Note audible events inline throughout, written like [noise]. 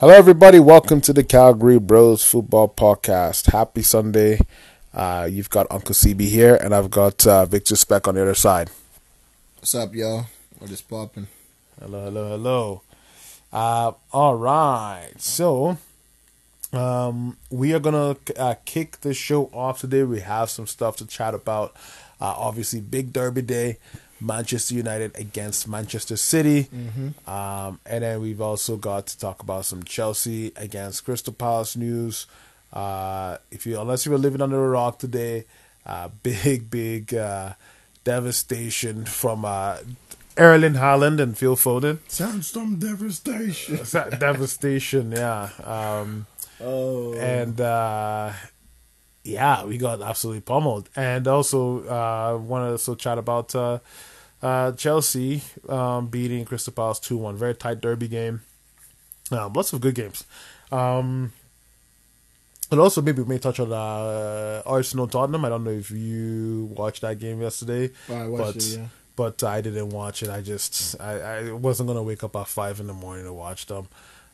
Hello, everybody. Welcome to the Calgary Bros Football Podcast. Happy Sunday. Uh, you've got Uncle CB here, and I've got uh, Victor Speck on the other side. What's up, y'all? What is popping? Hello, hello, hello. Uh, all right. So, um, we are going to uh, kick the show off today. We have some stuff to chat about. Uh, obviously, big derby day. Manchester United against Manchester City. Mm-hmm. Um, and then we've also got to talk about some Chelsea against Crystal Palace news. Uh, if you unless you were living under a rock today, uh, [laughs] big big uh, devastation from uh, Erling Haaland and Phil Foden. Sandstorm devastation. [laughs] devastation, yeah. Um, Oh, and uh, yeah, we got absolutely pummeled. And also, uh, want to also chat about uh, uh, Chelsea um, beating Crystal Palace two one. Very tight derby game. Um, lots of good games. Um, and also, maybe we may touch on uh, Arsenal Tottenham. I don't know if you watched that game yesterday, I watched but it. Yeah. but I didn't watch it. I just I, I wasn't gonna wake up at five in the morning to watch them.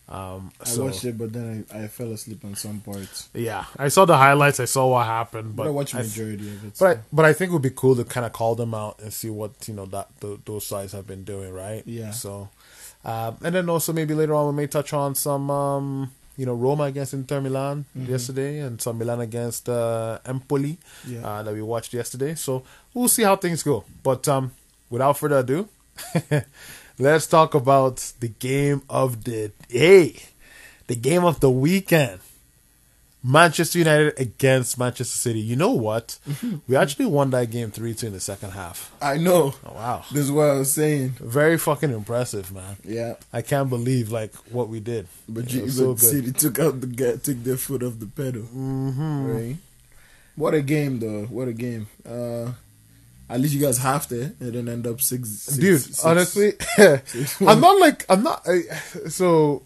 Um, I watched it, but then I, I fell asleep on some parts. yeah, I saw the highlights. I saw what happened, But, but I watched I- majority of it. but I, but I think it would be cool to kind of call them out and see what you know that th those sides have been doing, right? Yeah. So, um, and then also maybe later on we may touch on some um, you know Roma against Inter Milan Mhm. yesterday and some Milan against uh, Empoli yeah. uh, that we watched yesterday. So we'll see how things go. But um, without further ado, [laughs] let's talk about the game of the day, the game of the weekend. Manchester United against Manchester City. You know what? [laughs] we actually won that game 3 2 in the second half. I know. Oh, wow. This is what I was saying. Very fucking impressive, man. Yeah. I can't believe like what we did. But you, but so. City took out the ga- took their foot off the pedal. Mm-hmm. Right. What a game, though. What a game. Uh, at least you guys half there. It didn't end up six. six Dude, six- honestly, six- [laughs] [laughs] I'm not like I'm not. I, so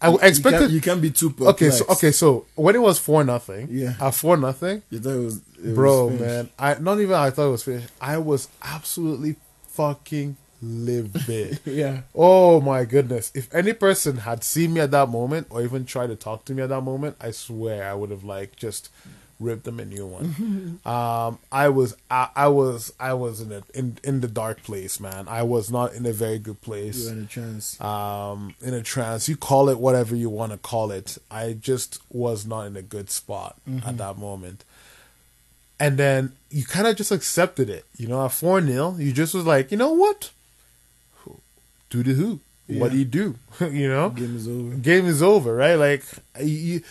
I You expected. can't, you can't be too Okay, so okay, so when it was four nothing, Yeah. at four nothing, You thought it was, it bro, was man, I not even I thought it was finished. I was absolutely fucking livid. [laughs] Yeah. oh my goodness! If any person had seen me at that moment, or even tried to talk to me at that moment, I swear I would have like just ripped them a new one. [laughs] um, I was, I, I was, I was in a in in the dark place, man. I was not in a very good place You had a chance. um, in a trance. You call it whatever you want to call it. I just was not in a good spot at that moment. And then you kind of just accepted it. You know, at 4 0, you just was like, you know what? Do the who? What do you do? [laughs] you know? Game is over. game is over, right? Like you,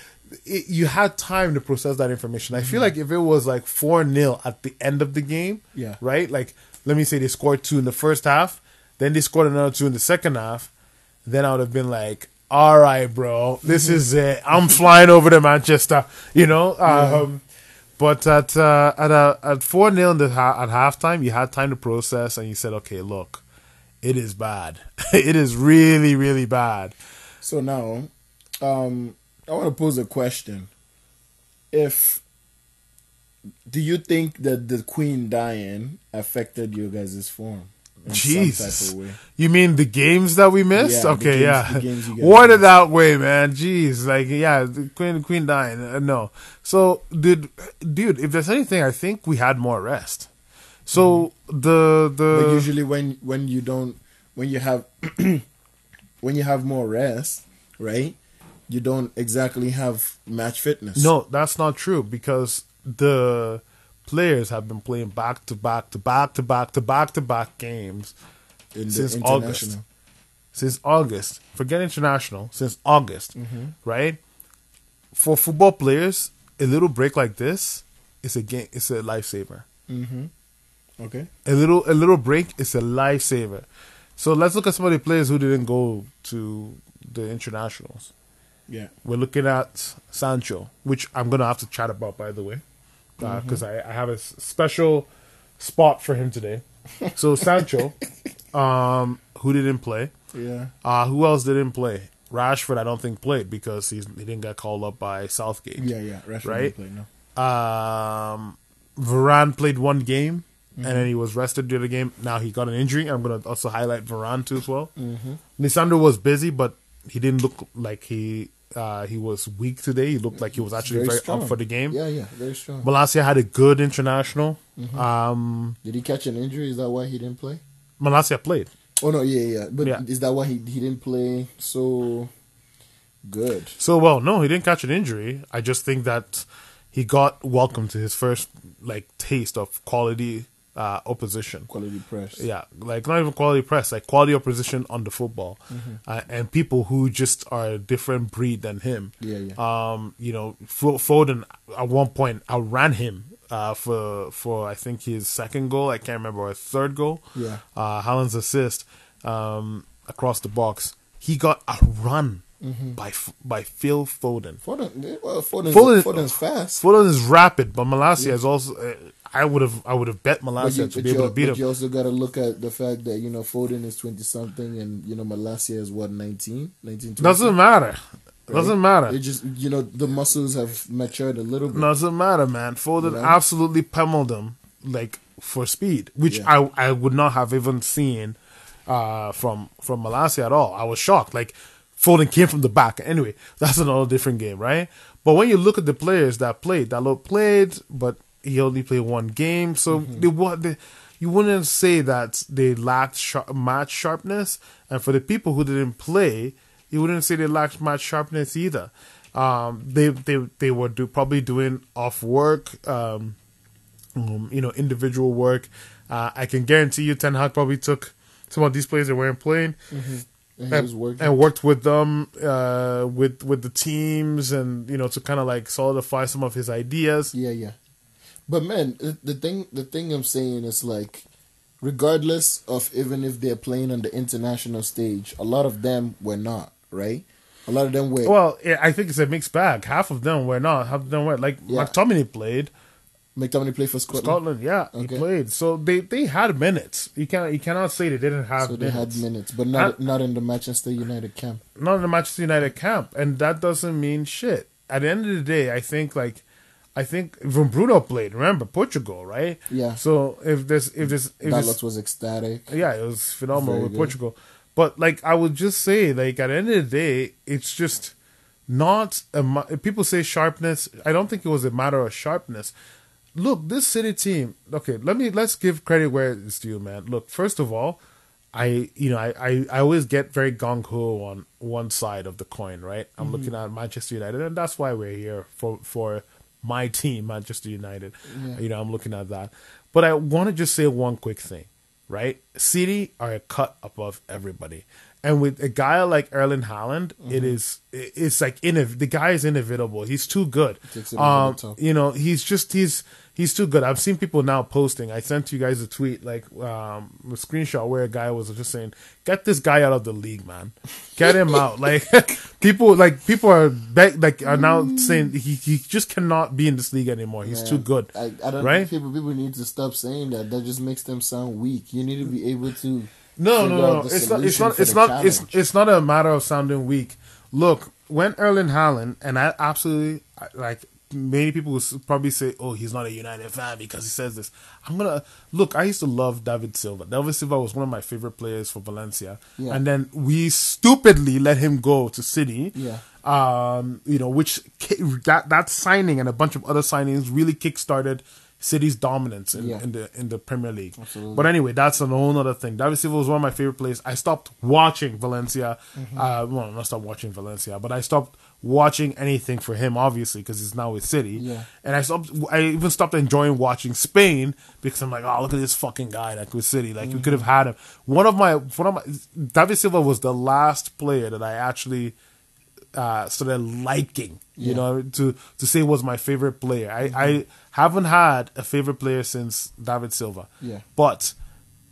it, you had time to process that information. I feel like if it was like four 0 at the end of the game, Yeah. right? Like let me say they scored two in the first half, then they scored another two in the second half, then I would have been like, all right, bro, this is it. I'm flying over to Manchester, you know. Um, But at uh, at a, at four 0 in the ha- at halftime, you had time to process, and you said, okay, look, it is bad. [laughs] it is really, really bad. So now, um, I want to pose a question. If do you think that the queen dying affected your guys' form? Jesus. type of way? You mean the games that we missed? Yeah, okay, games- yeah. the games you guys Word it that way, man. Jeez, like yeah, the Queen Queen dying. Uh, no. So, dude, dude, if there's anything, I think we had more rest. So the the Mm-hmm. But usually, when when you don't, when you have, [clears throat] when you have more rest, right? You don't exactly have match fitness. no, that's not true because the players have been playing back to back to back to back to back to back games in since. August. Since August, forget international. Since August, Mm-hmm. right? For football players, a little break like this is a game. It's a lifesaver. Mm-hmm. Okay. A little, a little break is a lifesaver. So let's look at some of the players who didn't go to the internationals. Yeah. We're looking at Sancho, which I'm gonna have to chat about, by the way, because I, I have a special spot for him today. [laughs] So Sancho, um, who didn't play? Yeah. Uh, who else didn't play? Rashford, I don't think played because he's he didn't get called up by Southgate. Yeah. Yeah. Rashford Right? didn't play, no. Um, Varane played one game Mm-hmm. and then he was rested during the game. Now he got an injury. I'm gonna also highlight Varane too as well. Mm-hmm. Lisandro was busy, but he didn't look like he uh, he was weak today. He looked like he was actually very, strong. up for the game. Yeah, yeah, very strong. Malacia had a good international. Mm-hmm. Um, Did he catch an injury? Is that why he didn't play? Malacia played. Oh no, yeah, yeah. But Yeah. is that why he he didn't play so good? So well, no, he didn't catch an injury. I just think that he got welcome to his first like taste of quality uh, opposition. Quality press. Yeah, like not even quality press, like quality opposition on the football, uh, and people who just are a different breed than him. Yeah, yeah. Um, you know, Fo- Foden at one point outran him uh, for for I think his second goal. I can't remember or third goal. Yeah. uh, Haaland's assist um, across the box. He got outrun Mm-hmm. by by Phil Foden. Foden, well, Foden's, Foden- Foden's fast. Foden is rapid, but Malacia is also. I would have I would have bet you, to be able to beat but him. you also got to look at the fact that you know Foden is twenty something and you know Malacia is what 19, 19 20. Doesn't matter. Doesn't matter. It just you know the muscles have matured a little bit. Doesn't matter, man. Foden You know? absolutely pummeled him like for speed, which Yeah. I I would not have even seen uh, from from Malacia at all. I was shocked. Like Foden came from the back. Anyway, [laughs] that's another different game, right? But when you look at the players that played, Dalot played, but he only played one game, so Mm-hmm. they what they. You wouldn't say that they lacked sharp, match sharpness, and for the people who didn't play, you wouldn't say they lacked match sharpness either. Um, they they they were do, probably doing off work, um, um, you know, individual work. Uh, I can guarantee you, Ten Hag probably took some of these players that weren't playing and he and, was and worked with them, uh, with with the teams, and you know, to kind of like solidify some of his ideas. Yeah, yeah. But man, the- thing the thing I'm saying is like regardless of even if they're playing on the international stage, a lot of them were not, right? A lot of them were Well, I think it's a mixed bag. Half of them were not. Half of them were like Yeah. McTominay played. McTominay played for Scotland. Scotland, yeah, Okay. he played. So they they had minutes. You can't you cannot say they didn't have So they minutes. had minutes, but not not in the Manchester United camp. not in the Manchester United camp, and that doesn't mean shit. At the end of the day, I think like, I think Bruno played. Remember Portugal, right? Yeah. So if this, if there's if Dalot there's, was ecstatic. yeah, it was phenomenal Very with good. Portugal. But like I would just say, like at the end of the day, it's just not a people say sharpness. I don't think it was a matter of sharpness. Look, this City team. Okay, let me let's give credit where it's due, man. Look, first of all, I you know I I, I always get very gung ho on one side of the coin, right? I'm mm-hmm. looking at Manchester United, and that's why we're here for for my team, Manchester United. You know, I'm looking at that. But I want to just say one quick thing, right? City are a cut above everybody. And with a guy like Erling Haaland, it is it- it's like the guy is inevitable. He's too good. Takes it over Um, you know, he's just he's he's too good. I've seen people now posting. I sent you guys a tweet like um, a screenshot where a guy was just saying, "Get this guy out of the league, man. Get him out." [laughs] Like [laughs] people like people are be- like are now saying he he just cannot be in this league anymore. He's Man, too good. I, I don't right? people people need to stop saying that. That just makes them sound weak. You need to be able to No, no, no. It's not. It's not. It's not. It's challenge. it's not a matter of sounding weak. Look, when Erling Haaland and I absolutely like many people will probably say, "Oh, he's not a United fan because he says this." I'm gonna look. I used to love David Silva. David Silva was one of my favorite players for Valencia, Yeah. and then we stupidly let him go to City. Yeah. Um, you know, which that that signing and a bunch of other signings really kickstarted City's dominance in, Yeah. in the in the Premier League. Absolutely. But anyway, that's a whole other thing. David Silva was one of my favorite players. I stopped watching Valencia. Mm-hmm. Uh, well, not stopped watching Valencia, but I stopped watching anything for him, obviously, because he's now with City. Yeah. And I stopped. I even stopped enjoying watching Spain because I'm like, oh, look at this fucking guy like with City. Like we could have had him. One of my one of my David Silva was the last player that I actually uh, started liking. You Yeah. know, to to say was my favorite player. I I haven't had a favorite player since David Silva. Yeah. But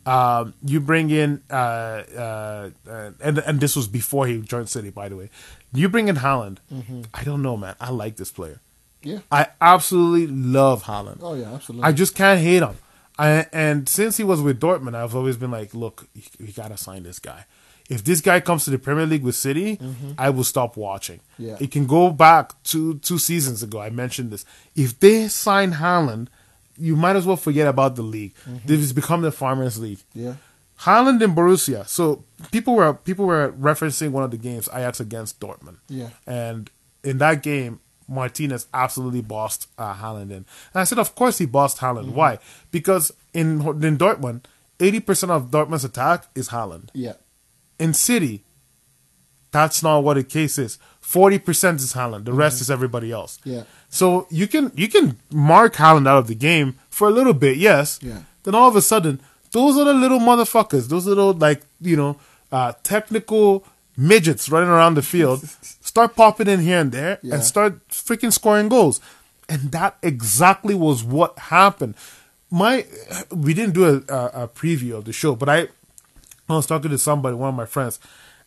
um, you bring in uh, uh, uh, and and this was before he joined City, by the way. You bring in Haaland. Mm-hmm. I don't know, man. I like this player. yeah. I absolutely love Haaland. Oh yeah, absolutely. I just can't hate him. I, and since he was with Dortmund, I've always been like, look, you, you gotta sign this guy. If this guy comes to the Premier League with City, I will stop watching. Mm-hmm. Yeah. It can go back two two seasons ago. I mentioned this. If they sign Haaland, you might as well forget about the league. Mm-hmm. This has become the Farmers League. yeah. Haaland and Borussia. So people were people were referencing one of the games Ajax against Dortmund. Yeah. And in that game, Martinez absolutely bossed uh, Haaland in. And I said, of course he bossed Haaland. Why? Because in in Dortmund, eighty percent of Dortmund's attack is Haaland. Yeah. In City, that's not what the case is. Forty percent is Haaland. The rest is everybody else. Yeah. So you can you can mark Haaland out of the game for a little bit, yes. Yeah. Then all of a sudden, those are the little motherfuckers, those little like you know uh, technical midgets running around the field, [laughs] start popping in here and there Yeah. and start freaking scoring goals, and that exactly was what happened. My we didn't do a, a, a preview of the show, but I I was talking to somebody, one of my friends,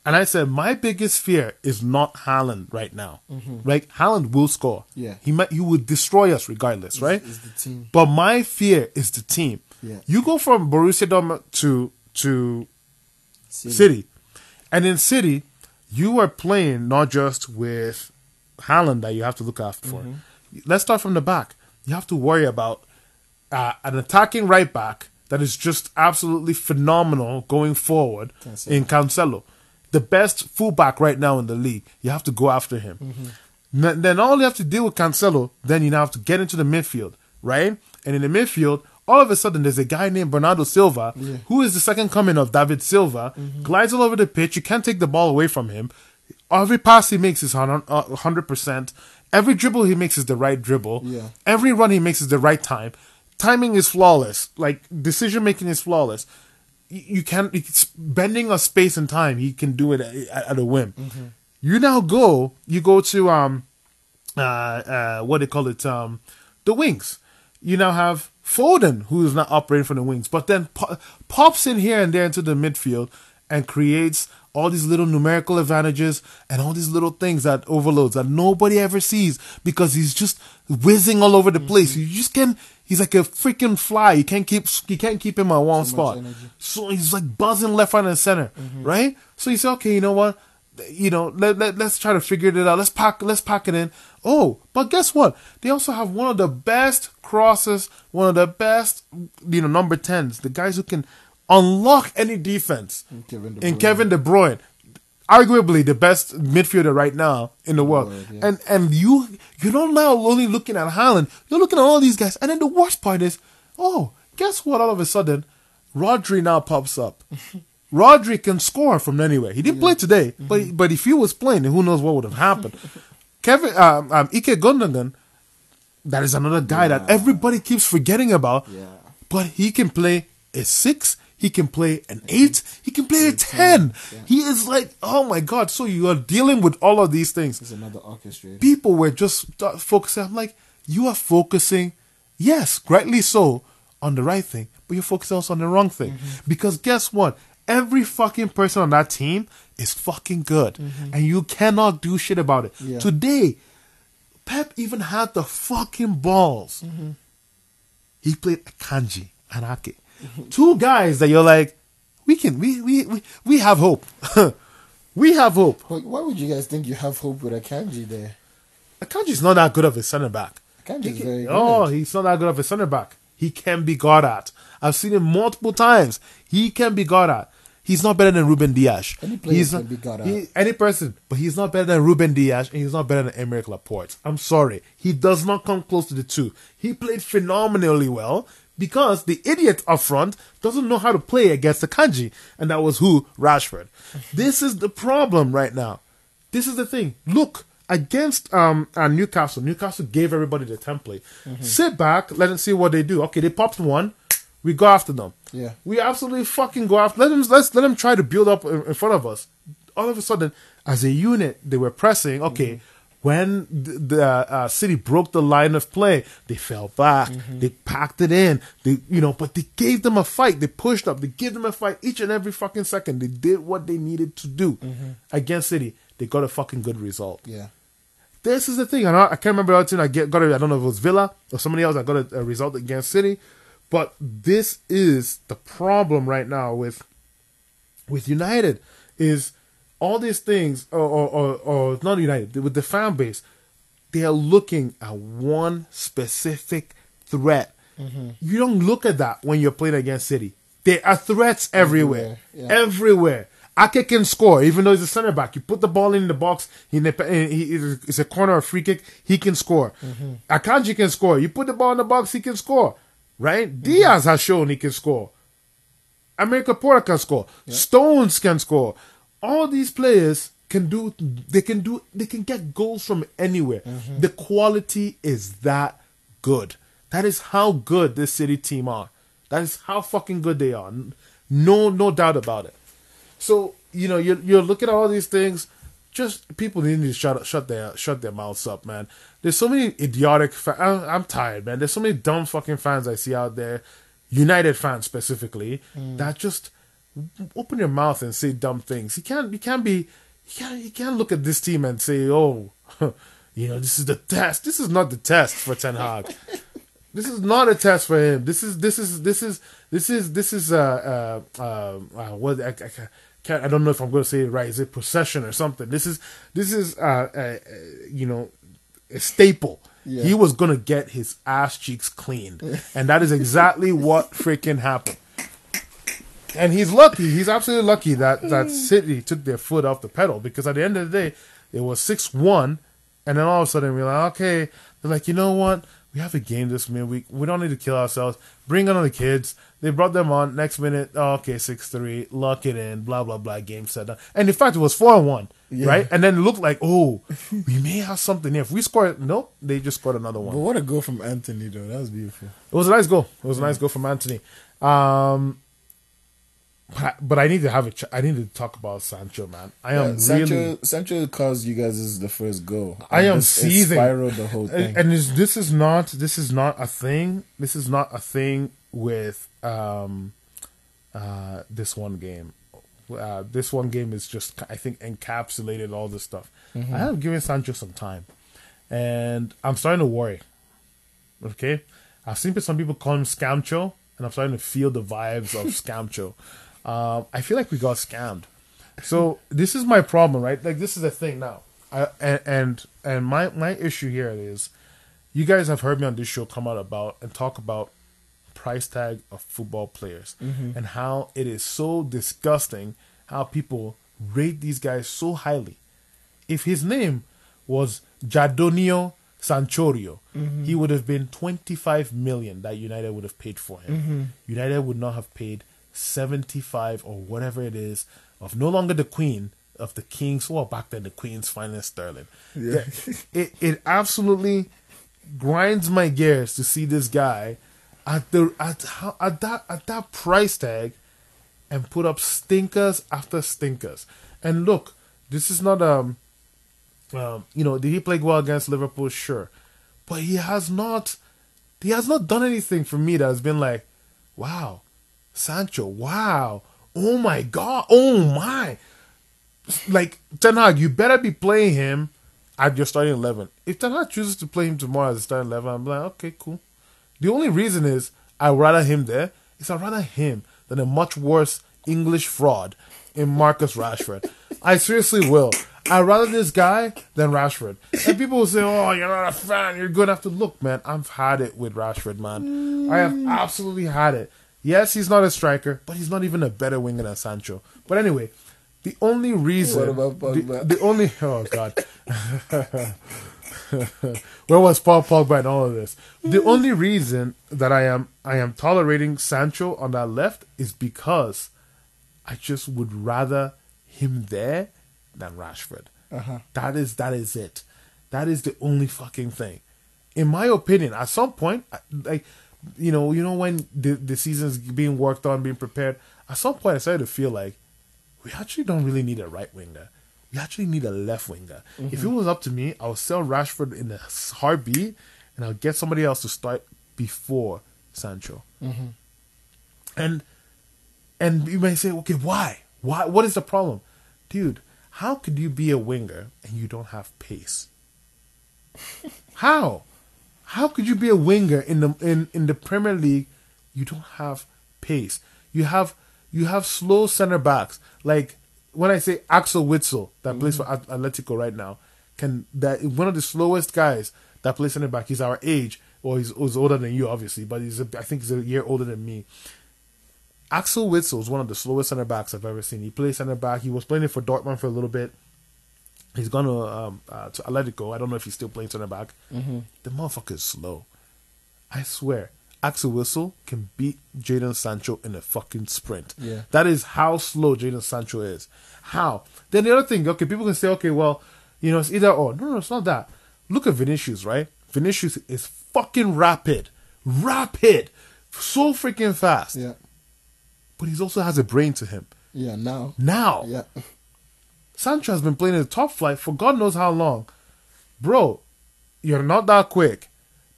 and I said my biggest fear is not Haaland right now. Right, Haaland will score. Mm-hmm. Yeah. he might he would destroy us regardless. right, Is the team. but my fear is the team. Yeah. You go from Borussia Dortmund to to City. City, and in City, you are playing not just with Haaland that you have to look after for. Mm-hmm. Let's start from the back. You have to worry about uh, an attacking right back that is just absolutely phenomenal going forward Cancelo. in Cancelo, the best fullback right now in the league. You have to go after him. Mm-hmm. Then all you have to deal with Cancelo, then you now have to get into the midfield, right? And in the midfield, all of a sudden there's a guy named Bernardo Silva, Yeah. who is the second coming of David Silva, glides all over the pitch. You can't take the ball away from him. Every pass he makes is uh, 100%. Every dribble he makes is the right dribble. Yeah. Every run he makes is the right time. Timing is flawless. Like decision making is flawless. You can it's bending of space and time. He can do it at, at a whim. You now go. You go to um, uh, uh, what they call it, um, the wings. You now have Foden, who is not operating from the wings, but then po- pops in here and there into the midfield and creates all these little numerical advantages and all these little things that overloads that nobody ever sees because he's just whizzing all over the place. You just can. He's like a freaking fly. You can't keep. You can't keep him at one spot. So he's like buzzing left, right, and center, mm-hmm. right? So you say, okay, you know what? You know, let, let let's try to figure it out. Let's pack let's pack it in. Oh, but guess what? They also have one of the best crosses, one of the best, you know, number tens, the guys who can unlock any defense. Kevin De in Bruyne. Kevin De Bruyne, arguably the best midfielder right now in the world. yeah. And and you you're not now only looking at Haaland, you're looking at all these guys. And then the worst part is, oh, guess what? All of a sudden, Rodri now pops up. [laughs] Rodri can score from anywhere. He didn't play today, Mm-hmm. but but if he was playing, who knows what would have happened? [laughs] Kevin um, um, Ilkay Gundogan, that is another guy that everybody keeps forgetting about. Yeah. But he can play a six. He can play an eight. He can play a ten. Yeah. He is like, oh my god! So you are dealing with all of these things. It's another orchestra. People were just focusing. I'm like, you are focusing, yes, rightly so, on the right thing, but you're focusing also on the wrong thing. Mm-hmm. Because guess what? Every fucking person on that team is fucking good, and you cannot do shit about it. Mm-hmm. Yeah. Today, Pep even had the fucking balls. Mm-hmm. He played Kanji and Ake. [laughs] Two guys that you're like, we can, we, we, we, we have hope. [laughs] we have hope. Why would you guys think you have hope with Akanji there? Akanji's not that good of a center back. Akanji's very good. Oh, he's not that good of a center back. He can be got at. I've seen him multiple times. He can be got at. He's not better than Ruben Dias. Any player he's can not, be got at. he- any person, but he's not better than Ruben Dias, and he's not better than Aymeric Laporte. I'm sorry, he does not come close to the two. He played phenomenally well because the idiot up front doesn't know how to play against the kanji, and that was who Rashford. [laughs] this is the problem right now. This is the thing. Look against um uh, Newcastle. Newcastle gave everybody the template. Mm-hmm. Sit back, let them see what they do. Okay, they popped one. We go after them. Yeah. We absolutely fucking go after. Let them let's let them try to build up in, in front of us. All of a sudden, as a unit, they were pressing. Okay, when the, the uh, uh, City broke the line of play, they fell back. Mm-hmm. They packed it in. They you know, but they gave them a fight. They pushed up. They gave them a fight each and every fucking second. They did what they needed to do mm-hmm. against City. They got a fucking good result. Yeah. This is the thing. I, know, I can't remember the other team I get, got. A, I don't know if it was Villa or somebody else. I got a, a result against City, but this is the problem right now with with United is all these things, or, or, or, not United with the fan base. They are looking at one specific threat. You don't look at that when you're playing against City. There are threats everywhere. Everywhere, yeah. Everywhere. Ake can score, even though he's a center back. You put the ball in the box, he, he it's a corner or free kick, he can score. Mm-hmm. Akanji can score. You put the ball in the box, he can score. Right? Mm-hmm. Dias has shown he can score. Aymeric Laporte can score. Stones can score. All these players can do. They can do. They can get goals from anywhere. Mm-hmm. The quality is that good. That is how good this city team are. That is how fucking good they are. No, no doubt about it. So you know you're you're looking at all these things. Just people need to shut shut their shut their mouths up, man. There's so many idiotic. Fa- I'm, I'm tired, man. There's so many dumb fucking fans I see out there, United fans specifically, that just open your mouth and say dumb things. You can't. You can't be. You can't. You can't look at this team and say, "Oh, [laughs] you know, this is the test." This is not the test for Ten Hag. [laughs] this is not a test for him. This is. This is. This is. This is. This is. Uh. Uh. Uh. uh what? I, I, can't-. I don't know if I'm going to say it right. Is it procession or something? This is. This is. Uh. uh, you know, a staple. Yeah. He was gonna get his ass cheeks cleaned, and that is exactly what freaking happened. And he's lucky. He's absolutely lucky that that City took their foot off the pedal because at the end of the day, it was six one, and then all of a sudden we're like, okay, they're like, you know what? We have a game this midweek. We don't need to kill ourselves. Bring on the kids. They brought them on. Next minute, oh, okay, six three, lock it in. Blah blah blah. Game set. And in fact, it was four one, right? And then it looked like, oh, we may have something here. If we score, nope, they just scored another one. But what a goal from Antony though. That was beautiful. It was a nice goal. It was a nice goal from Antony. Um, but I, need to have a. Ch- I need to talk about Sancho, man. I am Yeah, Sancho, really. Sancho caused you guys is the first goal. I am This- seething. Spiraled the whole thing. And, this is not. This is not a thing. This is not a thing with um, uh, this one game. Uh, this one game is just, I think, encapsulated all this stuff. Mm-hmm. I have given Sancho some time, and I'm starting to worry. Okay, I've seen some people call him Scamcho, and I'm starting to feel the vibes of [laughs] Scamcho. Um, I feel like we got scammed. So this is my problem, right? Like this is the thing now. I, and and and my my issue here is, you guys have heard me on this show come out about and talk about price tag of football players mm-hmm. and how it is so disgusting how people rate these guys so highly. If his name was Jadonio Sanchorio, mm-hmm. he would have been 25 million that United would have paid for him. Mm-hmm. United would not have paid 75 or whatever it is of no longer the queen of the kings well back then the queen's finest sterling Yeah. it, it absolutely grinds my gears to see this guy at the at how at that at that price tag and put up stinkers after stinkers. And look, this is not um um you know, did he play well against Liverpool? Sure. But he has not he has not done anything for me that has been like, wow, Sancho, wow, oh my god, oh my. Like Ten Hag, you better be playing him at your starting eleven. If Ten Hag chooses to play him tomorrow as a starting eleven, I'm like, okay, cool. The only reason is I'd rather him there is I'd rather him than a much worse English fraud in Marcus Rashford. I seriously will. I'd rather this guy than Rashford. And people will say, oh, you're not a fan. You're going to have to look, man. I've had it with Rashford, man. I have absolutely had it. Yes, he's not a striker, but he's not even a better winger than Sancho. But anyway, the only reason. What about the, Pogba? the only. Oh, God. [laughs] Where was Paul Pogba in all of this? The only reason that I am I am tolerating Sancho on that left is because I just would rather him there than Rashford. Uh-huh. That is that is it. That is the only fucking thing. In my opinion, at some point, I- like you know, you know when the the season's being worked on, being prepared. At some point, I started to feel like we actually don't really need a right winger. We actually need a left winger. If it mhm. was up to me, I would sell Rashford in a heartbeat, and I'll get somebody else to start before Sancho. Mm-hmm. And and you may say, okay, why? Why? What is the problem, dude? How could you be a winger and you don't have pace? [laughs] How? How could you be a winger in the in, in the Premier League? You don't have pace. You have you have slow center backs. Like when I say Axel Witsel that plays for At- Atletico right now, can that one of the slowest guys that plays center back. He's our age, or he's, he's older than you, obviously, but he's a, I think he's a year older than me Axel Witsel is one of the slowest center backs I've ever seen. He plays center back. He was playing it for Dortmund for a little bit. He's gone to, um, uh, to Atletico. I don't know if he's still playing center back. Mm-hmm. The motherfucker is slow. I swear, Axel Witsel can beat Jadon Sancho in a fucking sprint. Yeah. That is how slow Jadon Sancho is. How? Then the other thing, okay, people can say, okay, well, you know, it's either or. No, no, it's not that. Look at Vinicius, right? Vinicius is fucking rapid. Rapid. So freaking fast. Yeah. But he also has a brain to him. Yeah. Now. Now, Yeah. Sancho has been playing in the top flight for God knows how long. Bro, you're not that quick.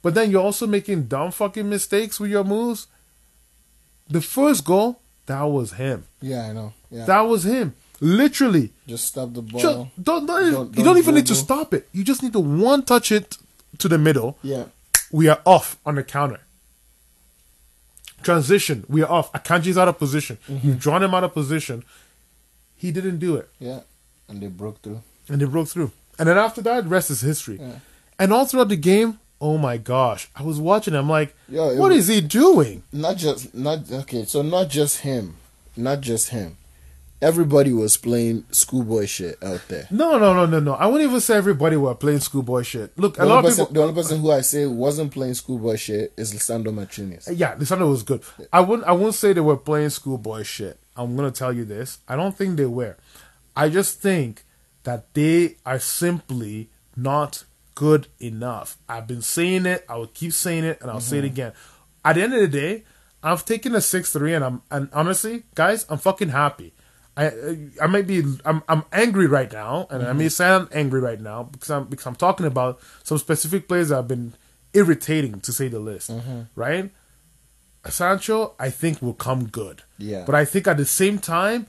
But then you're also making dumb fucking mistakes with your moves. The first goal, that was him. Yeah. I know. Yeah. That was him. Literally. Just stop the ball. Just, don't, don't, Don't- you don't even need to stop it. You just need to one touch it to the middle. yeah. We are off on the counter. Transition. We are off. Akanji's out of position. Mm-hmm. You've drawn him out of position. He didn't do it. Yeah. And they broke through. and they broke through. And then after that, rest is history. Yeah. And all throughout the game, oh my gosh, I was watching. I'm like, Yo, what was- is he doing? Not just not okay. So not just him. Not just him. Everybody was playing schoolboy shit out there. No, no, no, no, no. I wouldn't even say everybody were playing schoolboy shit. Look, a The lot only, of person, people. the only person who I say wasn't playing schoolboy shit is Lisandro Martinez. Yeah, Lisandro was good. I wouldn't. I wouldn't say they were playing schoolboy shit. I'm gonna tell you this. I don't think they were. I just think that they are simply not good enough. I've been saying it. I will keep saying it, and I'll say it mm-hmm. again. At the end of the day, I've taken a six three, and I'm and honestly, guys, I'm fucking happy. I I might be I'm I'm angry right now, and I may mm-hmm. sound angry right now because I'm because I'm talking about some specific players that have been irritating to say the least, mm-hmm. right? Sancho, I think will come good. Yeah. But I think at the same time,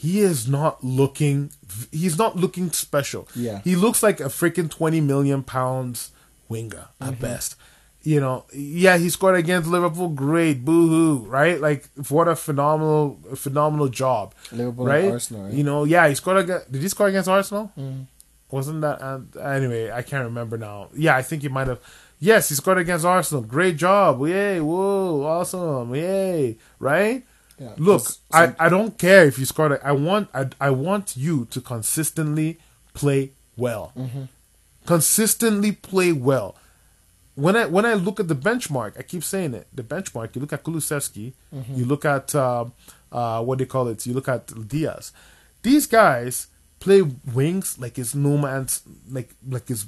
he is not looking. He's not looking special. Yeah. He looks like a freaking twenty million pounds winger at Mm-hmm. best. You know, yeah, he scored against Liverpool. Great, boo hoo, right? Like, what a phenomenal, phenomenal job, Liverpool right? Arsenal, right? You know, yeah, he scored against. Did he score against Arsenal? Mm-hmm. Wasn't that uh, anyway? I can't remember now. Yeah, I think he might have. Yes, he scored against Arsenal. Great job! Yay! Whoa! Awesome! Yay! Right? Yeah, Look, just I, some- I don't care if you scored. I want I, I want you to consistently play well. Mm-hmm. Consistently play well. When I when I look at the benchmark, I keep saying it. The benchmark. You look at Kulusevski. Mm-hmm. You look at um, uh, what they call it. You look at Diaz. These guys play wings like it's no man's like like it's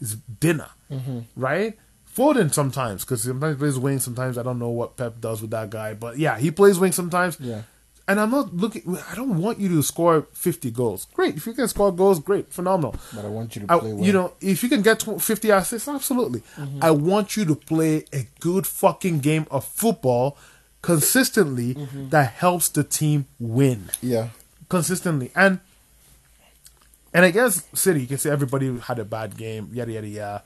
it's dinner, Mm-hmm. right? Foden sometimes because sometimes he plays wing. Sometimes I don't know what Pep does with that guy, but yeah, he plays wing sometimes. Yeah. And I'm not looking. I don't want you to score 50 goals. Great, if you can score goals, great, phenomenal. But I want you to I- play well. You know, if you can get 50 assists, absolutely. Mm-hmm. I want you to play a good fucking game of football consistently mm-hmm. that helps the team win Yeah. consistently. And and I guess City, you can say everybody had a bad game, yada yada yada.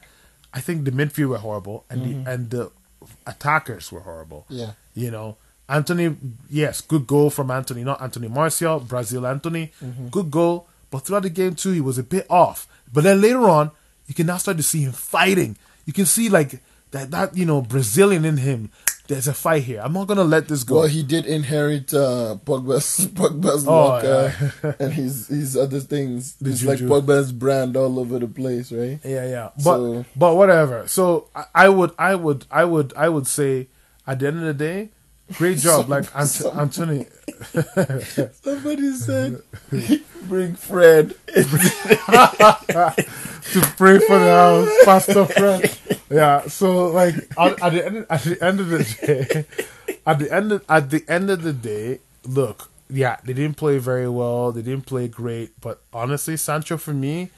I think the midfield were horrible, and the mm-hmm. and the attackers were horrible. Yeah. You know, Antony, yes, good goal from Antony, not Anthony Martial, Brazil Antony, mm-hmm. good goal. But throughout the game too, he was a bit off. But then later on, you can now start to see him fighting. You can see like that that you know Brazilian in him. There's a fight here. I'm not gonna let this go. Well, he did inherit uh, Pogba's [laughs] Pogba's Oh, uh, [laughs] and his his other things. The it's like. Pogba's brand all over the place, right? Yeah, yeah. But So- but whatever. So I, I would I would I would I would say at the end of the day, great job. like Ant- some- Antony. [laughs] Somebody said, "Bring Fred." [laughs] to pray for the house, Pastor Fred. Yeah, so like at, at the end at the end of the day, [laughs] at the end of, at the end of the day, look, yeah, they didn't play very well. They didn't play great, but honestly, Sancho for me,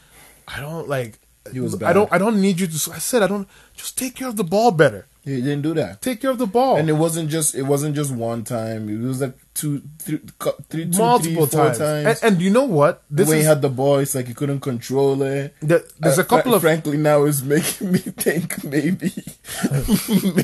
I don't like. He was I don't. I don't need you to. I said I don't. Just take care of the ball better. He didn't do that, Take care of the ball. and it wasn't just it wasn't just one time. It was like two, three, three, two, multiple three, four times. times. And, and you know what? This way is he had the ball, it's like he couldn't control it. the, there's Uh, a couple fr- of frankly now is making [laughs] me think maybe [laughs]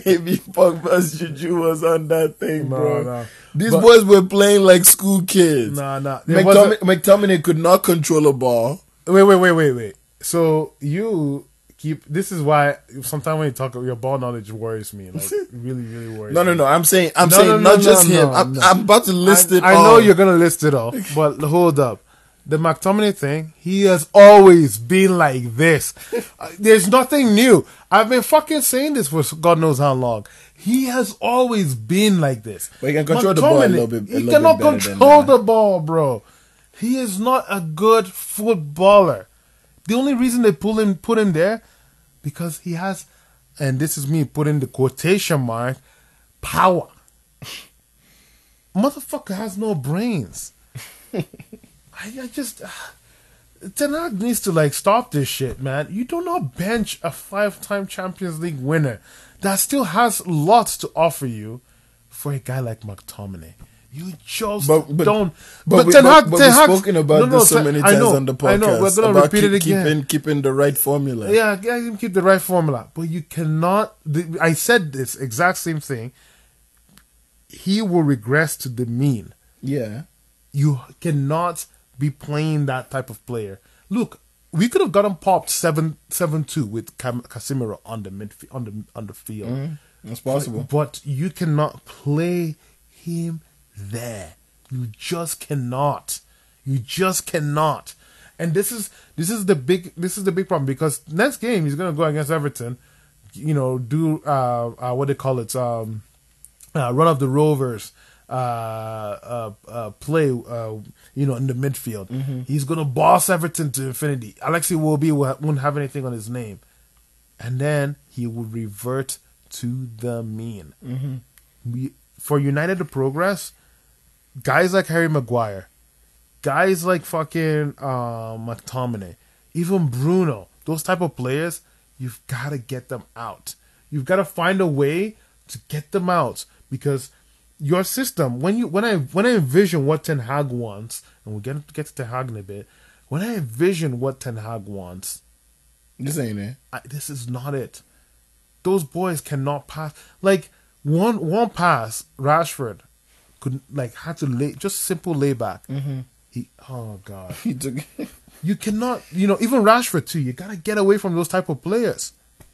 maybe Pogba's juju was on that thing, No, bro. no. These But- boys were playing like school kids. Nah, nah. Wasn't- McTominay could not control a ball. Wait, wait, wait, wait, wait. So you keep. This is why sometimes when you talk, about your ball knowledge worries me. Like [laughs] really, really worries. No, no, no. I'm saying, I'm No, saying no, not no, just no, him. I'm. I'm about to list I, it. I know you're gonna list it off, [laughs] but hold up. The McTominay thing, he has always been like this. Uh, There's nothing new. I've been fucking saying this for God knows how long. He has always been like this. But he can control the ball a little bit- a He little cannot bit control the ball, bro. He is not a good footballer. The only reason they pull him, put him there, because he has, and this is me putting the quotation mark, power. Motherfucker has no brains. [laughs] I, I just. Uh, Ten Hag needs to like stop this shit, man. You do not bench a five-time Champions League winner that still has lots to offer you for a guy like McTominay. You just But- but- don't. But, we, Ten but, Hag- but Ten we've spoken about No, no, this so many times know, on the podcast. I know. We're gonna repeat it again. Keeping, keeping the right formula. Yeah, yeah, keep the right formula, but you cannot. The, I said this exact same thing. He will regress to the mean. Yeah. You cannot be playing that type of player. Look, we could have gotten popped seven seven two with Cam- Casemiro on the midfield on the on the field, mm-hmm. It's possible. but you cannot play him there. You just cannot. You just cannot. And this is this is the big this is the big problem because next game he's gonna go against Everton. You know, do uh, uh what they call it um uh, run of the Rovers uh, uh, uh, play, uh, you know, in the midfield. He's gonna boss Everton to infinity. Alexi will be won't have anything on his name, and then he will revert to the mean. We, for United to progress, guys like Harry Maguire, guys like fucking uh, McTominay, even Bruno, those type of players, you've got to get them out. You've got to find a way to get them out because your system when you when I when I envision what Ten Hag wants, and we'll get get to Ten Hag in a bit. When I envision what Ten Hag wants, This ain't it. I, this is not it. Those boys cannot pass. Like one one pass, Rashford could like had to lay just simple layback. Mm-hmm. He oh god, [laughs] He took. you cannot. You know even Rashford too. You gotta get away from those type of players.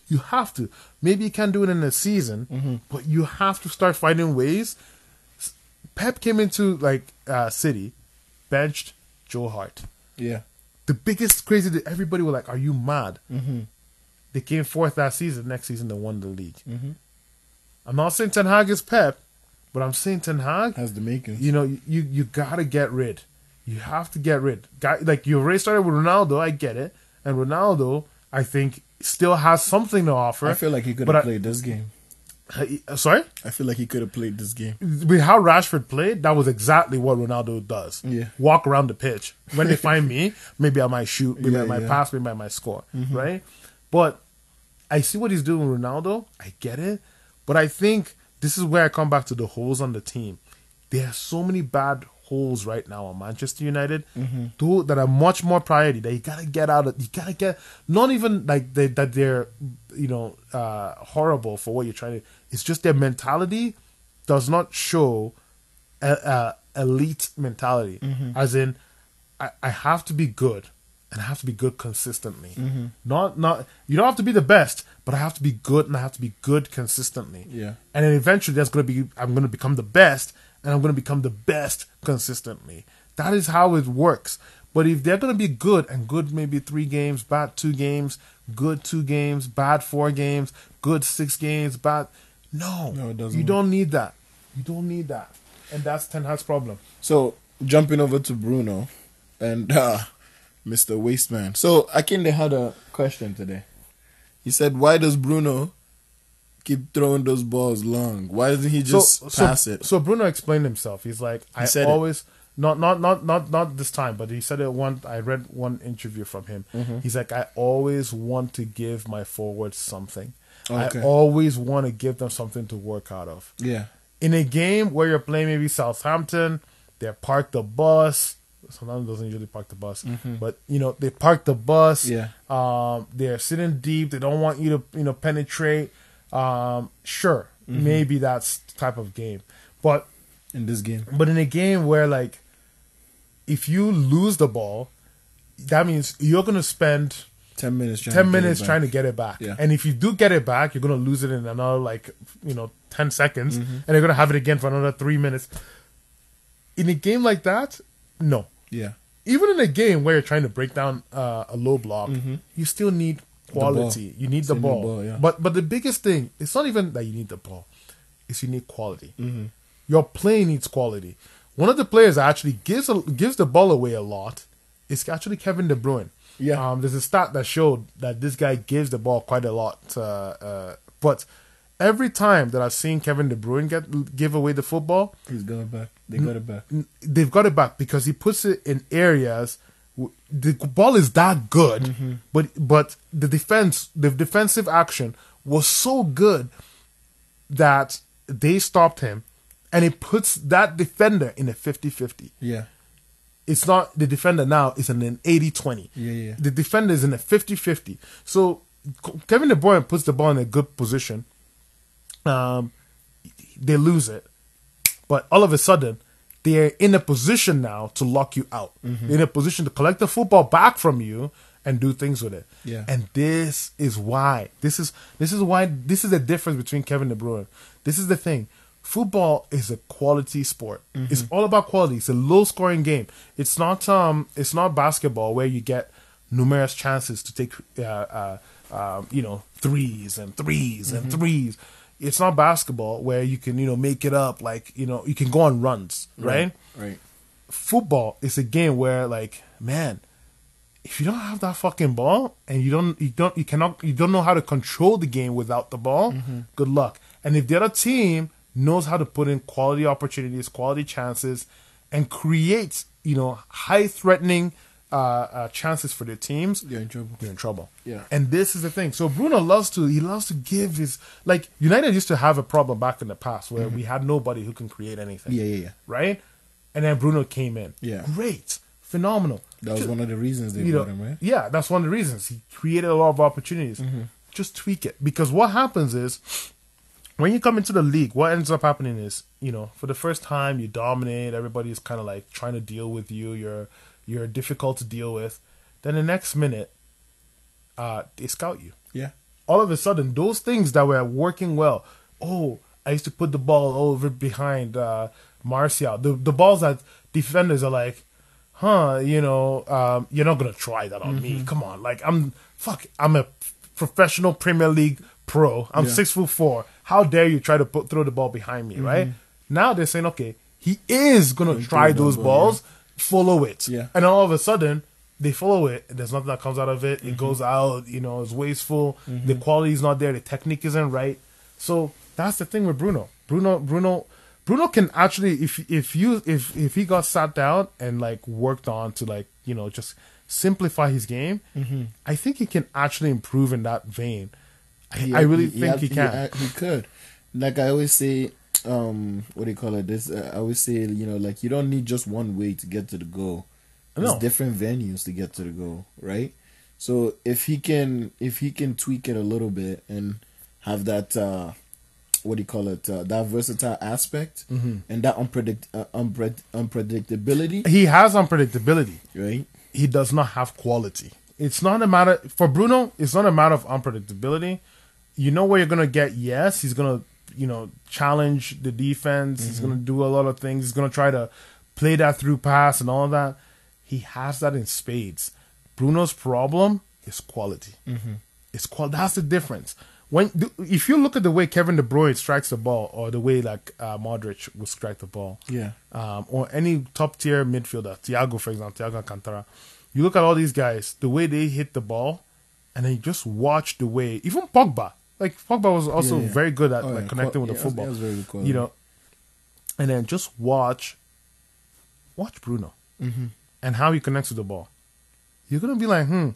You have to. Maybe you can't do it in a season, but you have to start finding ways. Pep came into like uh, City, benched Joe Hart yeah. the biggest crazy that everybody were like, "Are you mad?" Mm-hmm. They came fourth that season. Next season, they won the league. I'm not saying Ten Hag is Pep, but I'm saying Ten Hag. Has the makings. You know, you you gotta get rid. You have to get rid. Guy, like you already started with Ronaldo. I get it, and Ronaldo, I think, still has something to offer. I feel like he could have I- played this game. Uh, Sorry, I feel like he could have played this game. with how Rashford played, that was exactly what Ronaldo does. Yeah. Walk around the pitch. When they find me, [laughs] maybe I might shoot, maybe I might yeah. pass, maybe I might score. Right? But I see what he's doing with Ronaldo. I get it. But I think this is where I come back to the holes on the team. There are so many bad holes right now on Manchester United tho- that are much more priority that you gotta get out of you gotta get not even like they, that they're you know uh horrible for what you're trying to it's just their mentality does not show a, a elite mentality. As in I, I have to be good and I have to be good consistently. Not not you don't have to be the best, but I have to be good and I have to be good consistently. Yeah. And then eventually that's gonna be I'm gonna become the best and I'm gonna become the best consistently. That is how it works. But if they're gonna be good and good maybe three games, bad two games, good two games, bad four games, good six games, bad no, No, it doesn't you work. don't need that. You don't need that. And that's Ten Hag's problem. So jumping over to Bruno and [laughs] uh, Mr. Wasteman. So Akinde had a question today. He said, "Why does Bruno keep throwing those balls long? Why doesn't he just pass so, it?" So Bruno explained himself. He's like, I said it. always not not not not not this time, but he said it one. I read one interview from him. Mm-hmm. He's like, I always want to give my forwards something. Okay. I always want to give them something to work out of. yeah, In a game where you're playing maybe Southampton, they park the bus. Sometimes doesn't usually park the bus, but you know they park the bus. Yeah. Um, they're sitting deep. They don't want you to you know penetrate. Um, sure, maybe that's the type of game, but in this game. but in a game where like if you lose the ball, that means you're gonna spend ten minutes. Trying 10 to minutes trying to get it back. Yeah. And if you do get it back, you're going to lose it in another, like, you know, 10 seconds. Mm-hmm. And you're going to have it again for another three minutes. In a game like that, no. Yeah, Even in a game where you're trying to break down uh, a low block, you still need quality. You need the need ball. ball, yeah. But but the biggest thing, it's not even that you need the ball. It's you need quality. Mm-hmm. Your play needs quality. One of the players that actually gives a, gives the ball away a lot is actually Kevin De Bruyne. Yeah. Um, there's a stat that showed that this guy gives the ball quite a lot. Uh, uh, but every time that I've seen Kevin De Bruyne get give away the football, he's going back. They got it back. They've got it back because he puts it in areas. The ball is that good, Mm-hmm. but but the defense, the defensive action was so good that they stopped him, and it puts that defender in a 50-50. Yeah, It's not the defender now; it's in an 80-20. Yeah, yeah. The defender is in a 50-50. So Kevin De Bruyne puts the ball in a good position. Um, they lose it, but all of a sudden they're in a position now to lock you out. Mm-hmm. In a position to collect the football back from you and do things with it. Yeah. And this is why. This is this is why this is the difference between Kevin De Bruyne. This is the thing. Football is a quality sport. Mm-hmm. It's all about quality. It's a low scoring game. It's not um it's not basketball where you get numerous chances to take uh, uh um, you know threes and 3s and threes. It's not basketball where you can you know make it up like you know you can go on runs right right. football is a game where like man if you don't have that fucking ball and you don't you don't you cannot you don't know how to control the game without the ball mm-hmm. good luck. And if the other team knows how to put in quality opportunities quality chances and create you know high threatening uh, uh chances for their teams You're in trouble. you're in trouble. Yeah. And this is the thing. So Bruno loves to he loves to give his like United used to have a problem back in the past where we had nobody who can create anything. Mm-hmm. Yeah, yeah, yeah. Right? And then Bruno came in. Yeah. Great. Phenomenal. That was Ju- one of the reasons they brought know, him, right? Yeah, that's one of the reasons. He created a lot of opportunities. Mm-hmm. Just tweak it. Because what happens is when you come into the league, what ends up happening is, you know, for the first time you dominate, everybody's kind of like trying to deal with you, you're you're difficult to deal with. Then the next minute, uh, they scout you. Yeah. All of a sudden, those things that were working well. Oh, I used to put the ball over behind uh, Martial. The the balls that defenders are like, huh, you know, um, you're not gonna try that on Mm-hmm. me. Come on, like I'm fuck, I'm a professional Premier League pro. I'm Yeah. six foot four. How dare you try to put throw the ball behind me, right? Mm-hmm. Now they're saying, okay, he is gonna try those ball, balls, follow it, Yeah. and all of a sudden they follow it. and There's nothing that comes out of it. Mm-hmm. It goes out. You know, it's wasteful. The quality is not there. The technique isn't right. So that's the thing with Bruno. Bruno, Bruno, Bruno can actually, if if you if if he got sat down and like worked on to like you know just simplify his game, Mm-hmm. I think he can actually improve in that vein. I, He- I really he- think he, he, can. He, he could. Like I always say, um, what do you call it? This uh, I always say, you know, like you don't need just one way to get to the goal. There's No. different venues to get to the goal, right? So if he can, if he can tweak it a little bit and have that, uh, what do you call it? Uh, that versatile aspect Mm-hmm. and that unpredict uh, unpred- unpredictability, he has unpredictability. right? he does not have quality. It's not a matter for Bruno. It's not a matter of unpredictability. You know where you're gonna get. Yes, he's gonna you know challenge the defense. He's gonna do a lot of things. He's gonna try to play that through pass and all that. He has that in spades. Bruno's problem is quality. It's qual. That's the difference. When if you look at the way Kevin De Bruyne strikes the ball, or the way like uh, Modric will strike the ball, Yeah. um, or any top tier midfielder, Thiago, for example, Thiago Cantara, You look at all these guys, the way they hit the ball, and then you just watch the way, even Pogba, like Pogba was also Yeah, yeah. very good at Oh, like connecting with the football. that was very good quality. you know, and then just watch, watch Bruno, Mm-hmm. and how he connects with the ball. You're gonna be like, hmm,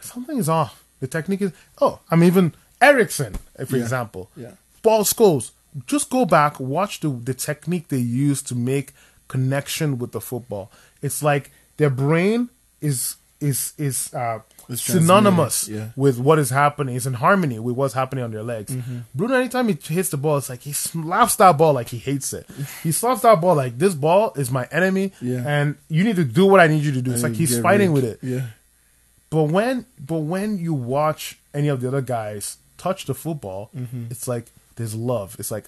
something is off. The technique is. Oh, I'm even Eriksen, for example Yeah. ball scores. Just go back, watch the the technique they use to make connection with the football. It's like their brain is is is uh, synonymous yeah. with what is happening. It's in harmony with what's happening on their legs. Mm-hmm. Bruno, anytime he hits the ball, it's like he slaps that ball like he hates it. he slaps that ball like this ball is my enemy, Yeah. and you need to do what I need you to do. It's like he's fighting with it. Yeah. But when but when you watch any of the other guys touch the football, Mm-hmm. it's like there's love. It's like,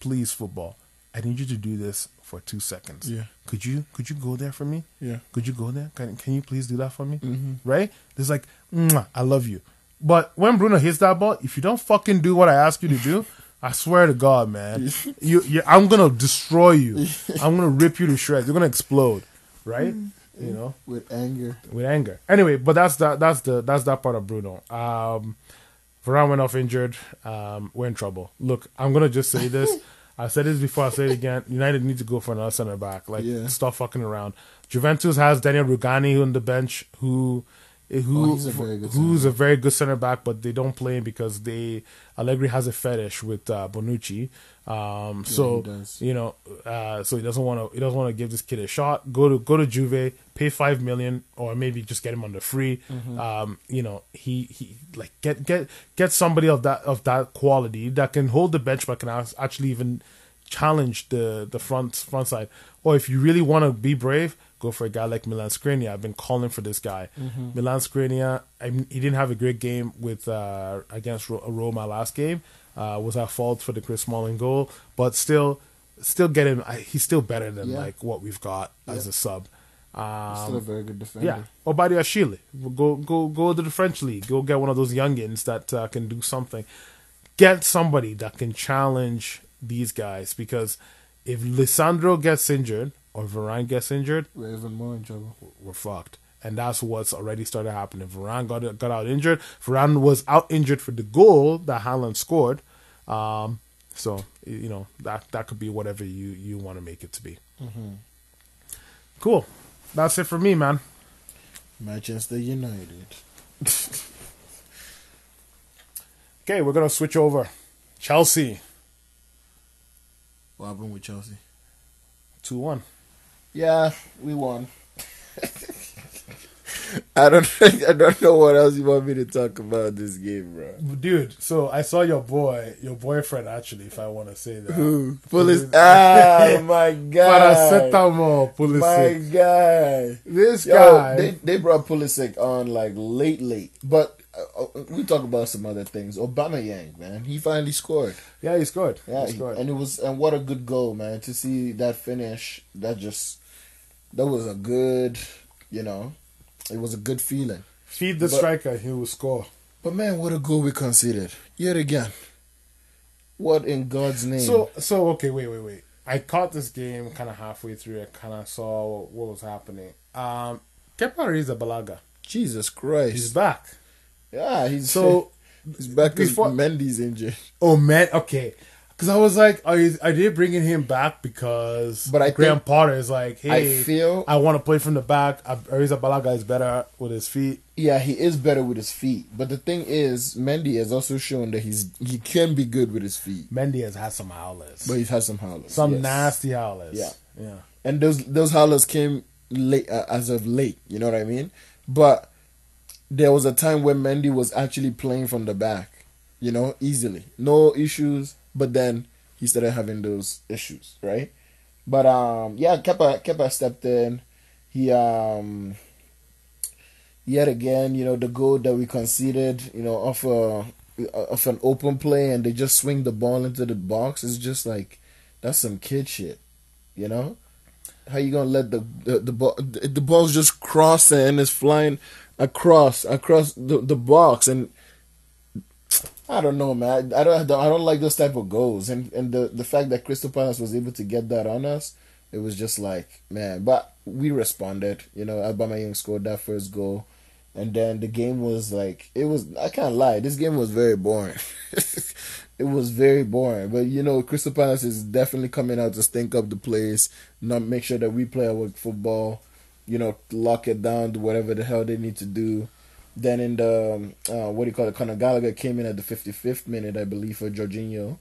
please, football, I need you to do this for two seconds. Yeah. Could you could you go there for me? Yeah. Could you go there? Can can you please do that for me? Mhm. Right? There's like, I love you. But when Bruno hits that ball, if you don't fucking do what I ask you to do, I swear to God, man, [laughs] you, you I'm gonna destroy you. I'm gonna rip you to shreds. You're gonna explode. Right? You know with anger. with anger. Anyway, but that's that. That's the that's that part of Bruno. Um, Varane went off injured. Um, we're in trouble. Look, I'm gonna just say this. [laughs] I said this before. I say it again. United need to go for another center back. Like, Yeah. stop fucking around. Juventus has Daniel Rugani on the bench, who who Oh, a very good who's a very good center back, but they don't play him because they Allegri has a fetish with uh, Bonucci. Um, so he does. you know, uh, so he doesn't want to. He doesn't want to give this kid a shot. Go to go to Juve, pay five million, or maybe just get him on the free. Mm-hmm. Um, you know, he he like get get get somebody of that of that quality that can hold the bench, but can actually even challenge the the front front side. Or if you really want to be brave, go for a guy like Milan Skriniar. I've been calling for this guy. Milan Skriniar. I mean, he didn't have a great game with uh, against Ro- Roma last game. Uh, was at fault for the Chris Smalling goal, but still, still get him. He's still better than Yeah. like what we've got as a sub. Um, Still a very good defender. yeah, Badiashile. Go go go to the French league. Go get one of those youngins that uh, can do something. Get somebody that can challenge these guys because if Lisandro gets injured or Varane gets injured, We're even more in trouble. we're fucked. And that's what's already started happening. Varane got got out injured. Varane was out injured for the goal that Haaland scored. Um, so you know that that could be whatever you you want to make it to be. Cool. That's it for me, man. Manchester United. [laughs] Okay, we're gonna switch over. Chelsea What happened with Chelsea? two one. Yeah, we won. [laughs] I don't think [laughs] I don't know what else you want me to talk about this game, bro. Dude, so I saw your boy, your boyfriend actually, if I want to say that. Who? Police. [laughs] Ah, my God. Paracetamol, My Pulisic. guy. This Yo, guy. they they brought Pulisic on like late, late, but uh, uh, we talk about some other things. Aubameyang, man, he finally scored. yeah, he scored. Yeah, he scored. and it was and what a good goal, man! To see that finish, that just that was a good, you know, it was a good feeling. Feed the but- striker, he will score. But man, what a goal we conceded yet again. What in God's name? So, so okay, wait, wait, wait. I caught this game kind of halfway through. I kind of saw what was happening. Um, Kepa Arrizabalaga, Jesus Christ, he's back. yeah, he's So, [laughs] he's back because before- Mendy's injured. oh man, okay. Because I was like, I are they bringing him back because But I Graham think- Potter is like, hey, I feel I want to play from the back. Arrizabalaga is better with his feet. yeah, he is better with his feet. But the thing is, Mendy has also shown that he's he can be good with his feet, Mendy has had some howlers, but he's had some howlers. some yes. nasty howlers. Yeah. yeah. and those those howlers came late uh, as of late. You know what I mean? But there was a time when Mendy was actually playing from the back, you know, easily, no issues. But then he started having those issues, right? But um, yeah, Kepa Kepa stepped in. He um, yet again, you know, the goal that we conceded, you know, off a of an open play, and they just swing the ball into the box. It's just like that's some kid shit, you know. How you gonna let the the, the ball the, the ball's just crossing and it's flying across across the, the box and I don't know, man. I, don't I don't like those type of goals and and the the fact that Crystal Palace was able to get that on us, it was just like man. But we responded. You know, Aubameyang scored that first goal, and then the game was like it was. I can't lie. This game was very boring. [laughs] it was very boring. But you know, Crystal Palace is definitely coming out to stink up the place, not make sure that we play our football. You know, lock it down, do whatever the hell they need to do. Then in the um, uh, what do you call it? Conor Gallagher came in at the 55th minute, I believe, for Jorginho,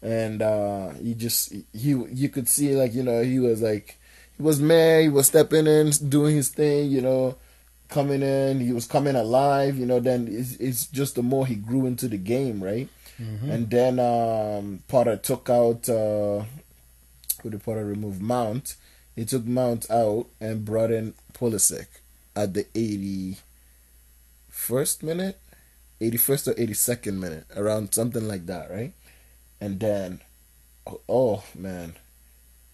and uh, he just he you could see like you know he was like he was mad, he was stepping in, doing his thing, you know, coming in, he was coming alive, you know. Then it's, it's just the more he grew into the game, right? And then um, Potter took out uh, who did Potter remove Mount? He took Mount out and brought in Pulisic at the 80. 81st minute, 81st or 82nd minute, around something like that, right? And then, oh, oh man,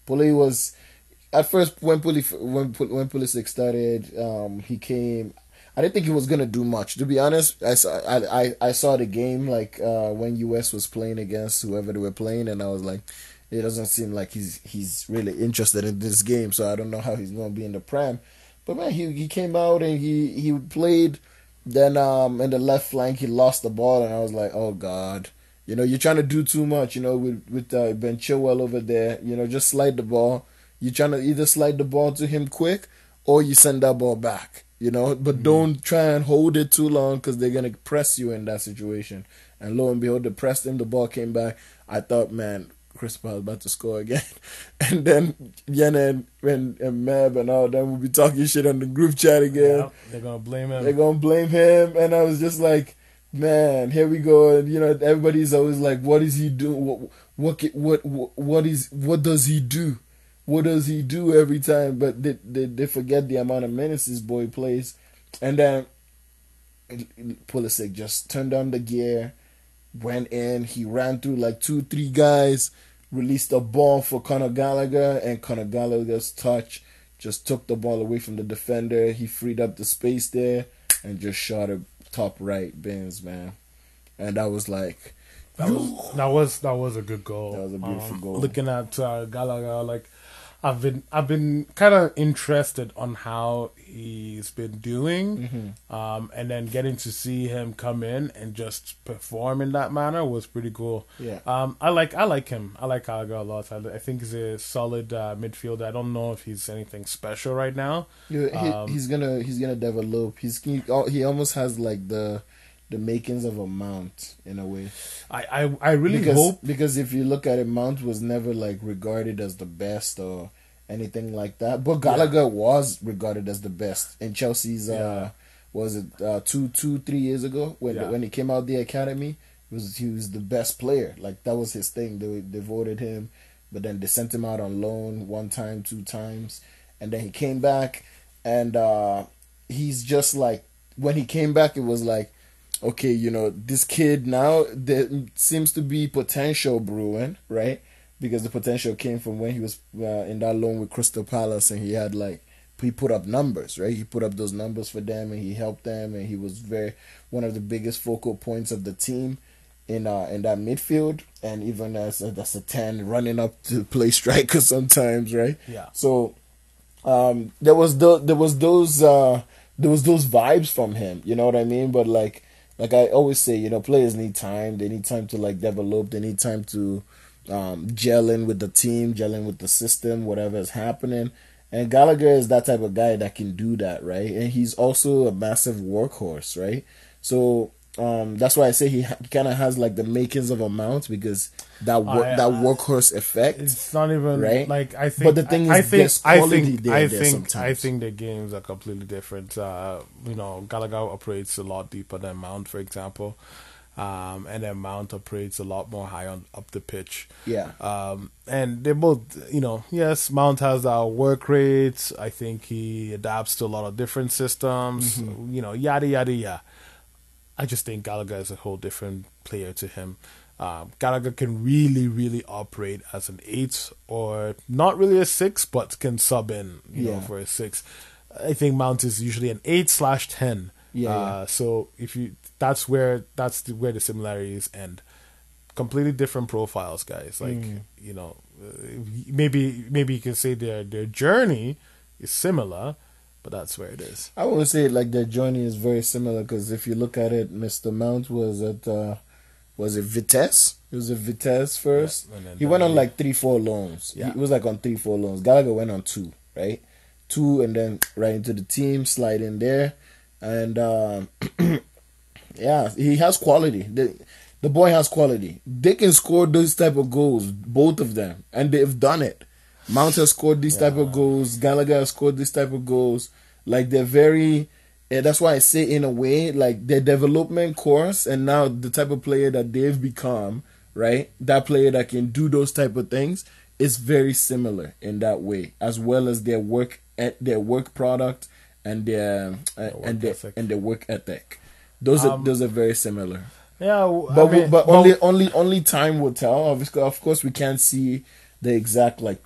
Pulley was at first when Pulley when when Pulisic started, um, he came. I didn't think he was gonna do much. To be honest, I saw I I, I saw the game like uh, when US was playing against whoever they were playing, and I was like, it doesn't seem like he's he's really interested in this game. So I don't know how he's gonna be in the prem. But man, he he came out and he he played. Then um in the left flank he lost the ball, and I was like, oh god. You know, you're trying to do too much. You know, with with uh, Ben Chilwell over there. You know, just slide the ball. You're trying to either slide the ball to him quick, or you send that ball back. You know, but mm-hmm. don't try and hold it too long because they're gonna press you in that situation. And lo and behold, they pressed him. The ball came back. I thought, man, Chris Paul about to score again. [laughs] And then Yana and, and, and Mab and all them will be talking shit on the group chat again. Yeah, they're gonna blame him. They're gonna blame him. And I was just like, man, here we go. And you know, everybody's always like, what is he do? What what what what, what is what does he do? What does he do every time? But they, they they forget the amount of minutes this boy plays. And then Pulisic just turned on the gear, went in. He ran through like two, three guys, released a ball for Conor Gallagher, and Conor Gallagher's touch just took the ball away from the defender. He freed up the space there and just shot it top right bins, man. And that was like that was that was that was a good goal. That was a beautiful um, goal. Looking at uh, Gallagher, like I've been I've been kind of interested on how he's been doing, mm-hmm. um, and then getting to see him come in and just perform in that manner was pretty cool. Yeah, um, I like I like him. I like Gallagher a lot. I, I think he's a solid uh, midfielder. I don't know if he's anything special right now. Yeah, he, um, he's gonna he's gonna develop. He's he, he almost has like the the makings of a mount in a way. I I, I really because, hope because if you look at it, Mount was never like regarded as the best or anything like that. But Gallagher yeah. was regarded as the best in Chelsea's. Uh, yeah. Uh, was it uh, two two three years ago when yeah. when he came out the academy? Was he was the best player? Like that was his thing. They they voted him, but then they sent him out on loan one time, two times, and then he came back, and uh, he's just like when he came back, it was like okay, you know, this kid now there seems to be potential brewing, right? Because the potential came from when he was uh, in that loan with Crystal Palace and he had like he put up numbers, right? He put up those numbers for them and he helped them and he was very one of the biggest focal points of the team in uh in that midfield and even as a, as a 10 running up to play striker [laughs] sometimes, right? Yeah. So um there was the there was those uh there was those vibes from him, you know what I mean? But like like I always say, you know, players need time. They need time to like develop. They need time to um, gel in with the team, gel in with the system, whatever is happening. And Gallagher is that type of guy that can do that, right? And he's also a massive workhorse, right? So um, that's why I say he, ha- he kind of has like the makings of a mount because that wor- uh, that workhorse effect. It's not even right. Like I think, but the thing I, is, think, I think, I think, I think the games are completely different. Uh, you know, Gallagher operates a lot deeper than Mount, for example, um, and then Mount operates a lot more high on up the pitch. Yeah. Um, and they both, you know, yes, Mount has our work rates. I think he adapts to a lot of different systems. Mm-hmm. You know, yada yada yada. I just think Gallagher is a whole different player to him. Um, Gallagher can really, really operate as an eight or not really a six, but can sub in, you yeah. know, for a six. I think Mount is usually an eight slash ten. Yeah, uh, yeah. So if you, that's where that's the, where the similarities end. Completely different profiles, guys. Like mm. you know, uh, maybe maybe you can say their their journey is similar, but that's where it is. I would say like their journey is very similar because if you look at it, Mr. Mount was at uh, was it Vitesse? He was at Vitesse first. Yeah, he went on like three, four loans. Yeah. He was like on three, four loans. Gallagher went on two, right? Two and then right into the team, slide in there, and um, [clears throat] yeah, he has quality. The, the boy has quality. They can score those type of goals, both of them, and they've done it. Mount has scored these yeah. type of goals. Gallagher has scored this type of goals. Like they're very. Yeah, that's why I say in a way, like their development course, and now the type of player that they've become, right? That player that can do those type of things is very similar in that way, as well as their work at their work product and their uh, and their and their work ethic. Those are Um, those are very similar. Yeah, w- But I mean, but well, only only only time will tell. Obviously, of course, we can't see the exact like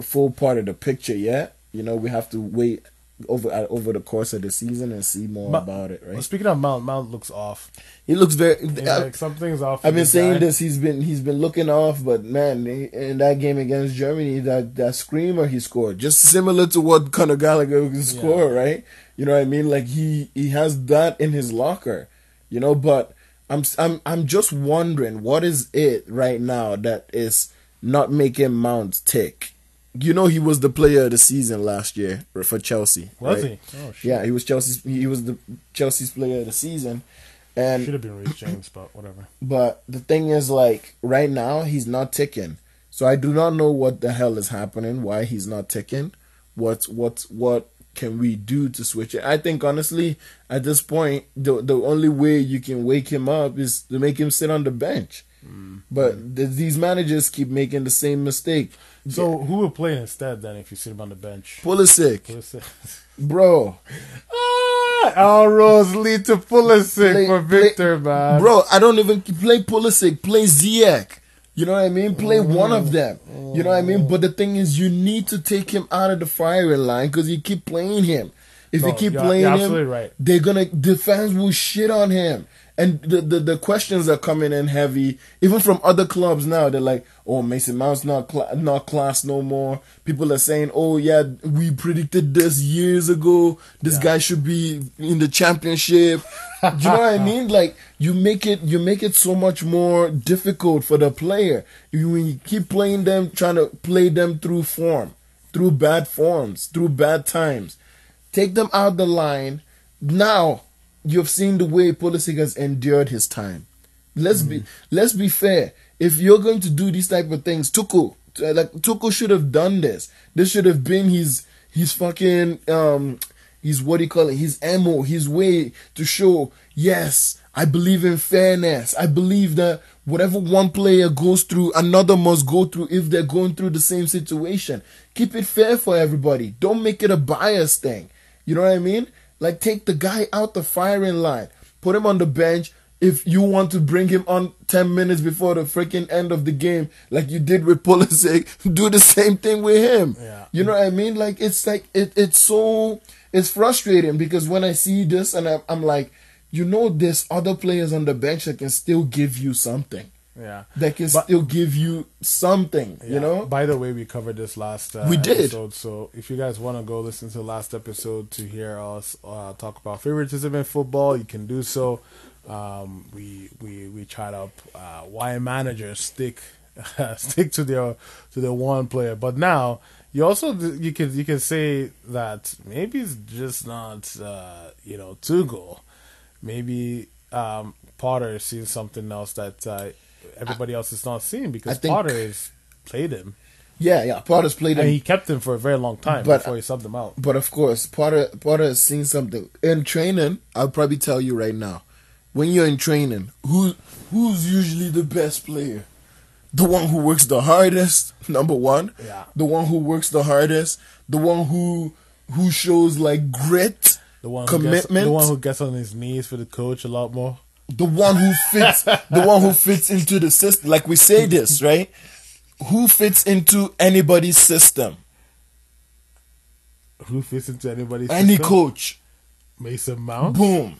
full part of the picture yet. You know, we have to wait over uh, over the course of the season and see more But- about it. well, Right? speaking of Mount, Mount looks off. He looks very. Yeah, I, like something's off. I've been saying guy. this. He's been he's been looking off, but man, in that game against Germany, that that screamer he scored, just similar to what Conor Gallagher can score, right? You know what I mean? Like he he has that in his locker, you know. But I'm I'm I'm just wondering what is it right now that is not making Mount tick. You know, he was the player of the season last year for Chelsea. Was right? he? Oh shit! Yeah, he was Chelsea's. He was the Chelsea's player of the season, and should have been Reece James, but whatever. [clears throat] but the thing is, like, right now, he's not ticking. So I do not know what the hell is happening, why he's not ticking. What what what can we do to switch it? I think honestly, at this point, the the only way you can wake him up is to make him sit on the bench. Mm. But th- these managers keep making the same mistake. So who will play instead then if you sit him on the bench? Pulisic, Pulisic. [laughs] bro, ah, all roads lead to Pulisic Play- for play- Victor, man. Bro, I don't even play Pulisic, play Ziyech. You know what I mean? Play one of them. You know what I mean? But the thing is, you need to take him out of the firing line because you keep playing him. If you keep you're- playing you're him, right. they're gonna the fans will shit on him. And the, the the questions are coming in heavy, even from other clubs now. They're like, "Oh, Mason Mount's not cla not class no more." People are saying, "Oh yeah, we predicted this years ago. This Yeah. guy should be in the championship." Do you know what I [laughs] mean? Like you make it you make it so much more difficult for the player. You, when you keep playing them, trying to play them through form, through bad forms, through bad times. Take them out the line. Now you've seen the way Pulisic has endured his time. Let's be let's be fair. If you're going to do these type of things, Tuchel, uh, like Tuchel should have done this. This should have been his his fucking um his what do you call it? His ammo, his way to show yes, I believe in fairness. I believe that whatever one player goes through, another must go through if they're going through the same situation. Keep it fair for everybody. Don't make it a bias thing. You know what I mean? Like take the guy out the firing line, put him on the bench. If you want to bring him on ten minutes before the freaking end of the game, like you did with Pulisic, [laughs] do the same thing with him. Yeah. You know what I mean? Like it's like it, it's so it's frustrating because when I see this and I, I'm like, you know, there's other players on the bench that can still give you something. Yeah. That can But- still give you something. You know? By the way, we covered this last uh, We did. episode. So if you guys want to go listen to the last episode to hear us uh, talk about favoritism in football, you can do so. Um, we we we tried up uh, why managers stick [laughs] stick to their to their one player, but now you also you can you can say that maybe it's just not uh, you know Tuchel. Maybe um, Potter sees something else that uh, everybody else is not seeing because think- Potter has played him Yeah, yeah. Potter's played him. and he kept him for a very long time But- before he subbed him out. But of course, Potter Potter has seen something in training. I'll probably tell you right now, when you're in training, who who's usually the best player? The one who works the hardest, [laughs] number one. Yeah. The one who works the hardest. The one who who shows like grit, The one who gets, commitment. the one who gets on his knees for the coach a lot more. The one who fits the one who fits into the system. Like we say this, right? Who fits into anybody's system? Who fits into anybody's system? Any system? coach. Mason Mount, Boom.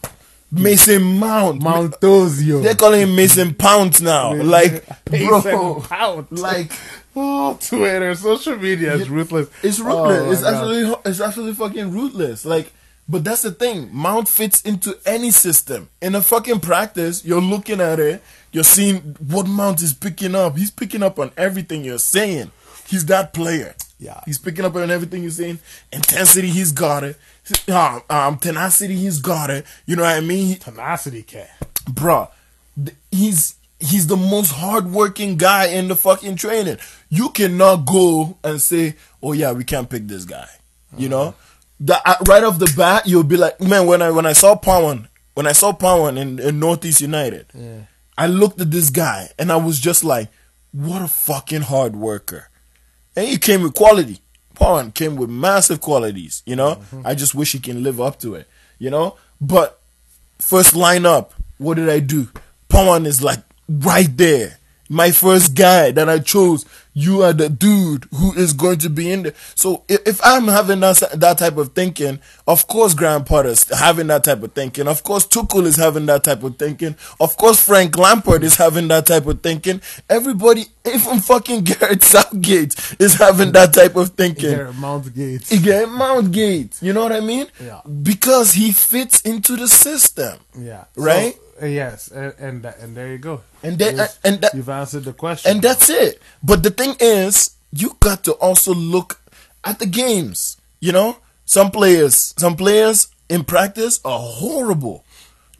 Mason Mount. Mountosio. They're calling him Mason Pounds now. Like, bro, Mount. like oh, Twitter, social media is ruthless. it's Oh, ruthless. my it's God. absolutely, it's absolutely fucking ruthless. Like, but that's the thing. Mount fits into any system. In a fucking practice, you're looking at it. You're seeing what Mount is picking up. He's picking up on everything you're saying. He's that player. Yeah. He's picking up on everything you're saying. Intensity, he's got it. Um, um, tenacity, he's got it. You know what I mean? He- tenacity cat. bruh, th- he's he's the most hardworking guy in the fucking training. You cannot go and say, "Oh yeah, we can't pick this guy." You know, the, uh, right off the bat, you'll be like, "Man, when I when I saw Powan, when I saw Powan in, in Northeast United, I looked at this guy and I was just like, what a fucking hard worker." And he came with quality. Powan came with massive qualities. You know, I just wish he can live up to it. You know, but first lineup, what did I do? Pawan is like right there. My first guy that I chose, you are the dude who is going to be in there. So if, if I'm having that, that type of thinking, of course Graham Potter's having that type of thinking. Of course Tuchel is having that type of thinking. Of course Frank Lampard is having that type of thinking. Everybody, even fucking [laughs] Gareth Southgate is having that type of thinking. Garrett Mountgate. [laughs] Garrett Mountgate, you know what I mean? Yeah. Because he fits into the system. Yeah. Right? Uh, yes, and and, that- and there you go. And that- and that- you've answered the question. And that's it. But the thing is, you got to also look at the games. You know, some players, some players in practice are horrible.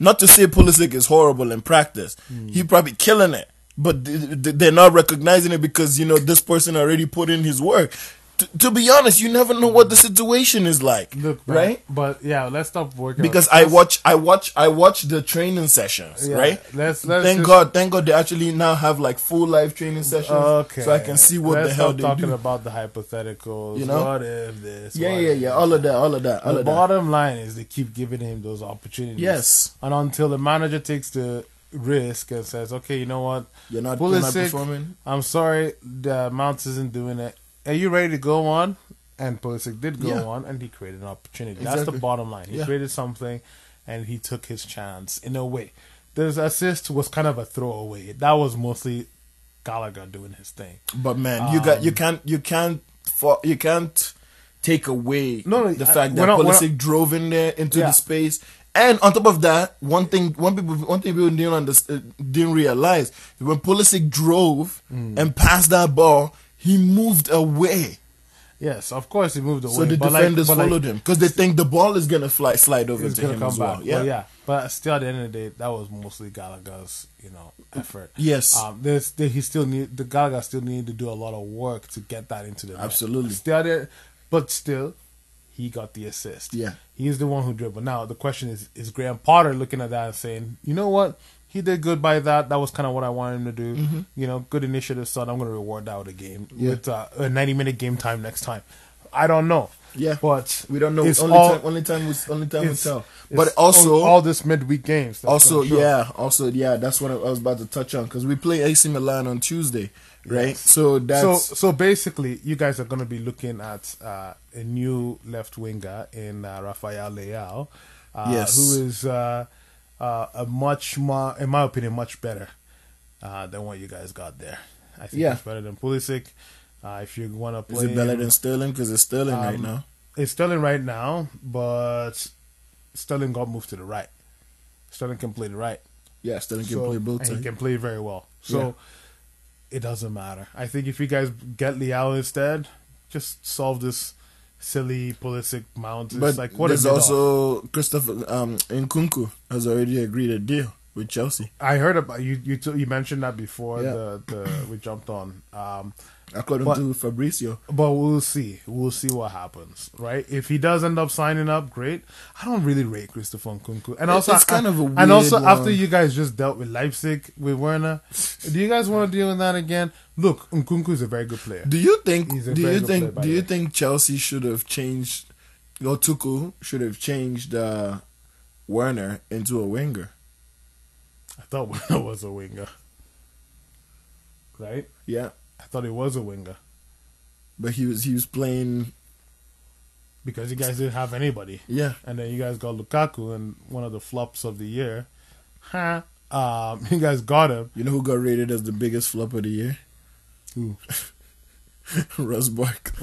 Not to say Pulisic is horrible in practice. Hmm. He probably killing it, but th- th- they're not recognizing it because you know this person already put in his work. T- to be honest, you never know what the situation is like, Look, man, right? But yeah, let's stop working because on- I watch, I watch, I watch the training sessions, Yeah, right? let's- let's thank just- God, thank God they actually now have like full live training sessions, Okay. so I can see what Let's the hell they talking do. about the hypotheticals. You know? what if this? yeah, yeah, yeah, all of that, all of that, all the of that. bottom line is they keep giving him those opportunities. Yes. and until the manager takes the risk and says, "Okay, you know what? You're not, you're not performing. I'm sorry, the Mount isn't doing it. Are you ready to go on?" And Pulisic did go Yeah. on, and he created an opportunity. That's the bottom line. He Yeah. created something, and he took his chance in a way. This assist was kind of a throwaway. That was mostly Gallagher doing his thing. But man, you got you Um, can't you can't for, you can't take away No, the I- fact that not- Pulisic drove in there into Yeah. the space. And on top of that, one thing, one people, one thing people didn't understand, didn't realize when Pulisic drove Mm. and passed that ball, he moved away. Yes, of course he moved away. So the but like- defenders like, followed him because they think the ball is gonna fly slide over to him as well. back. Yeah, But yeah, but still, at the end of the day, that was mostly Gallagher's, you know, effort. Yes. um, there's there, he still need the Gallagher still needed to do a lot of work to get that into the net. Absolutely. Still there, but still, he got the assist. Yeah. he's the one who dribbled. Now the question is: Is Graham Potter looking at that and saying, you know what? He did good by that. That was kind of what I wanted him to do. You know, good initiative, son. I'm going to reward that with a game Mm-hmm. Yeah. with uh, a 90 minute game time next time. I don't know. Yeah. but we don't know. It's only all- time, only time, was, only time will tell. But also, all, all this midweek games. also yeah also yeah that's what i was about to touch on because we play ac milan on tuesday right so So that's so So basically, you guys are going to be looking at uh, a new left winger in uh, Rafael Leao, uh, Yes. who is uh, a much more, in my opinion, much better uh, than what you guys got there. I think Yeah. it's better than Pulisic. Uh, if you want to play, is it better than sterling because it's sterling right Um, now it's Sterling right now, but Sterling got moved to the right. Sterling can play the right. yeah sterling can So- play both he can play very well. So Yeah. it doesn't matter. I think if you guys get Leao instead, just solve this silly Pulisic mount. It's but like what there's is also christopher um Nkunku has already agreed a deal with chelsea I heard about you. You t- you mentioned that before Yeah. the, the we jumped on. Um, according But- to fabrizio but we'll see. We'll see what happens, right? If he does end up signing up, great. I don't really rate Christopher Nkunku, and also it's kind of a and also weird after you guys just dealt with Leipzig with Werner, do you guys want to deal with that again? Look, Nkunku is a very good player. do you think do you think player, do you way. think chelsea should have changed or Tuchel should have changed uh werner into a winger I thought [laughs] Werner was a winger, right? yeah I thought he was a winger but he was he was playing because you guys didn't have anybody. yeah and then you guys got Lukaku and one of the flops of the year. Huh? Um, [laughs] you guys got him. You know who got rated as the biggest flop of the year? Who? [laughs] Russ Bark. [laughs]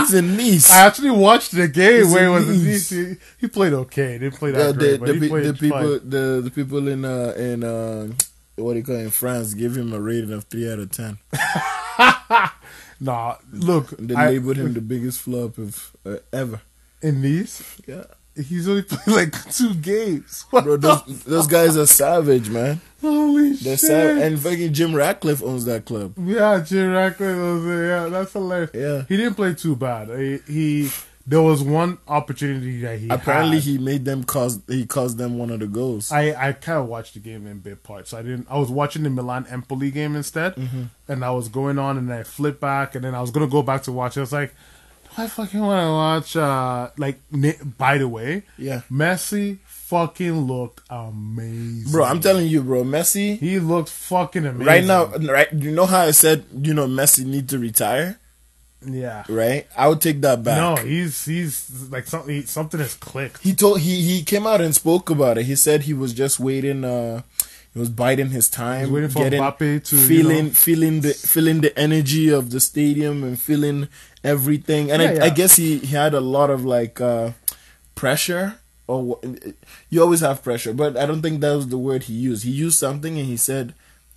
He's in Nice. I actually watched the game He's where he in was. Leeds. He, he played okay. He didn't play that Yeah, great, the, but the, he pe- played the people, the the people in uh in uh what do you call it in France give him a rating of three out of ten. [laughs] Nah, look, They I- labeled him the biggest flop of uh, ever. in these. Yeah, He's only played like two games. [laughs] What bro, those those guys are savage, man. holy They're shit! savage, and fucking Jim Ratcliffe owns that club. yeah, Jim Ratcliffe was there. Yeah, that's hilarious. Yeah. he didn't play too bad. He, he there was one opportunity that he Apparently, had. he made them cause he caused them one of the goals. I, I kind of watched the game in bit parts. I didn't. I was watching the Milan Empoli game instead, Mm-hmm. and I was going on, and I flipped back, and then I was gonna go back to watch. it. I was like, I fucking want to watch. Uh, like, by the way, Yeah. Messi fucking looked amazing, Bro, I'm telling you, bro, Messi He looked fucking amazing right now, right? You know how I said, you know, Messi need to retire, Yeah. right? I would take that back. No, he's he's like something. Something has clicked. He told he he came out and spoke about it. He said he was just waiting. uh He was biding his time, waiting for Mbappe to, you feeling know- feeling the feeling the energy of the stadium and feeling everything. And Yeah, I, yeah. I guess he, he had a lot of like uh pressure. Or you always have pressure, but I don't think that was the word he used. He used something and he said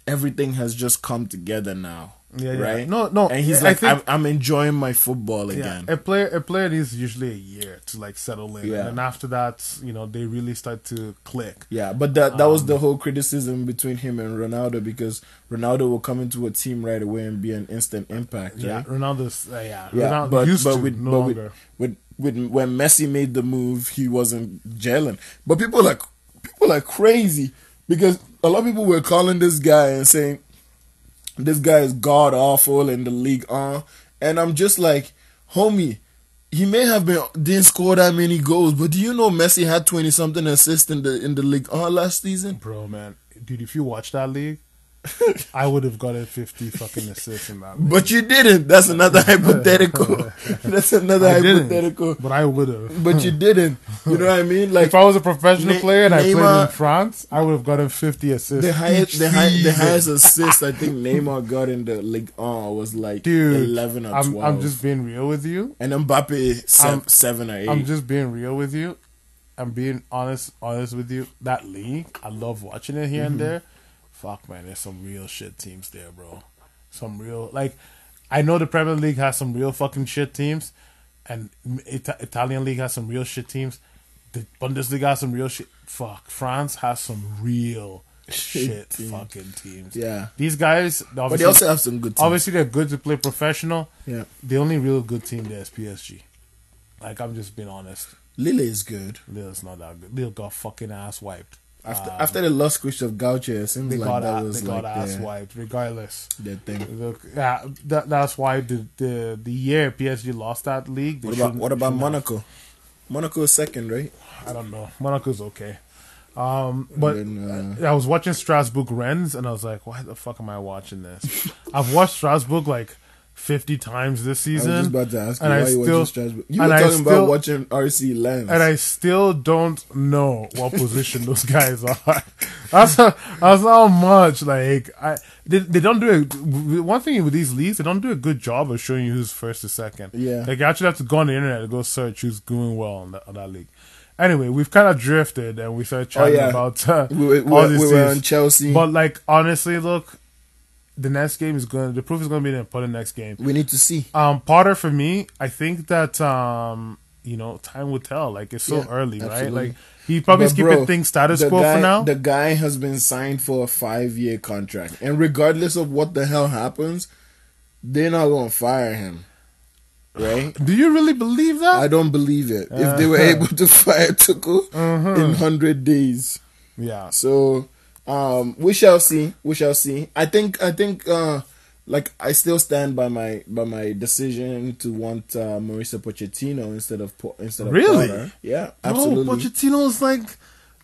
everything has just come together now. Yeah, yeah. right. No, no, And he's like, think- I'm, I'm enjoying my football Yeah, again. a player a player needs usually a year to like settle in, Yeah. and after that, you know, they really start to click. Yeah, but that that Um, was the whole criticism between him and Ronaldo because Ronaldo will come into a team right away and be an instant impact. Yeah, Right? Ronaldo's uh, yeah, Yeah, Ronaldo but used but to with no but with, longer. with with when Messi made the move, he wasn't gelling. But people are people are crazy because a lot of people were calling this guy and saying this guy is god awful in the Ligue 1, and I'm just like, homie. He may have been didn't score that many goals, but do you know Messi had twenty something assists in the in the Ligue 1 last season? Bro, man, dude, if you watch that league, [laughs] I would have gotten fifty fucking assists in that. League. But you didn't. That's another [laughs] hypothetical. That's another I hypothetical. but I would have. But you didn't. You know what I [laughs] mean? Like If I was a professional Ne- player and I played in France, I would have gotten fifty assists. the highest, the, high, the highest assist I think Neymar got in the Ligue 1 was like dude. eleven or I'm, twelve. I'm just being real with you. and Mbappe seven, I'm- seven or 8 I'm just being real with you. I'm being honest, honest with you. That league, I love watching it here and Mm-hmm. there. Fuck man, there's some real shit teams there, bro. Some real like, I know the Premier League has some real fucking shit teams, and Ita- Italian league has some real shit teams. The Bundesliga has some real shit. Fuck, France has some real [laughs] shit teams. fucking teams. Yeah. these guys. Obviously, but they also have some good teams. obviously they're good to play professional. Yeah. The only real good team there is PSG. Like I'm just being honest. Lille is good. Lille's not that good. Lille got fucking ass wiped. After Um, after the lost Christophe Galtier, it seems they like got that a- was they got like ass their, wiped. Regardless, their thing. Look, yeah, that, that's why the, the the year PSG lost that league. What about what about shouldn't have- Monaco? Monaco is second, right? I don't know. Monaco's okay. Um, but then, I was watching Strasbourg Rennes, and I was like, "Why the fuck am I watching this?" I've watched Strasbourg like fifty times this season. I was just about to ask you and why I you still- watching Strasbourg. You were talking still- about watching RC Lens. and I still don't know what position [laughs] those guys are. That's how, that's how much like I they, they don't do it. one thing with these leagues they don't do a good job of showing you who's first or second. Yeah. like you actually have to go on the internet to go search who's doing well on that, on that league. Anyway, we've kind of drifted and we started chatting yeah. about uh, we, we, all we, these we were on Chelsea. But like honestly, look, the next game is going. to The proof is going to be in the next game. we need to see. Um, Potter for me, I think that um, you know, time will tell. Like it's so Yeah, early, right? Like he probably But keeping bro, things status quo guy, for now. The guy has been signed for a five year contract, and regardless of what the hell happens, they're not gonna fire him. Right? [laughs] Do you really believe that? I don't believe it. if they were Uh-huh. able to [laughs] fire Tuchel in hundred days, yeah. so um, we shall see. We shall see. I think. I think. Uh, like I still stand by my by my decision to want uh, Mauricio Pochettino instead of Po- instead of Really? Potter. Yeah, No, absolutely. Pochettino's like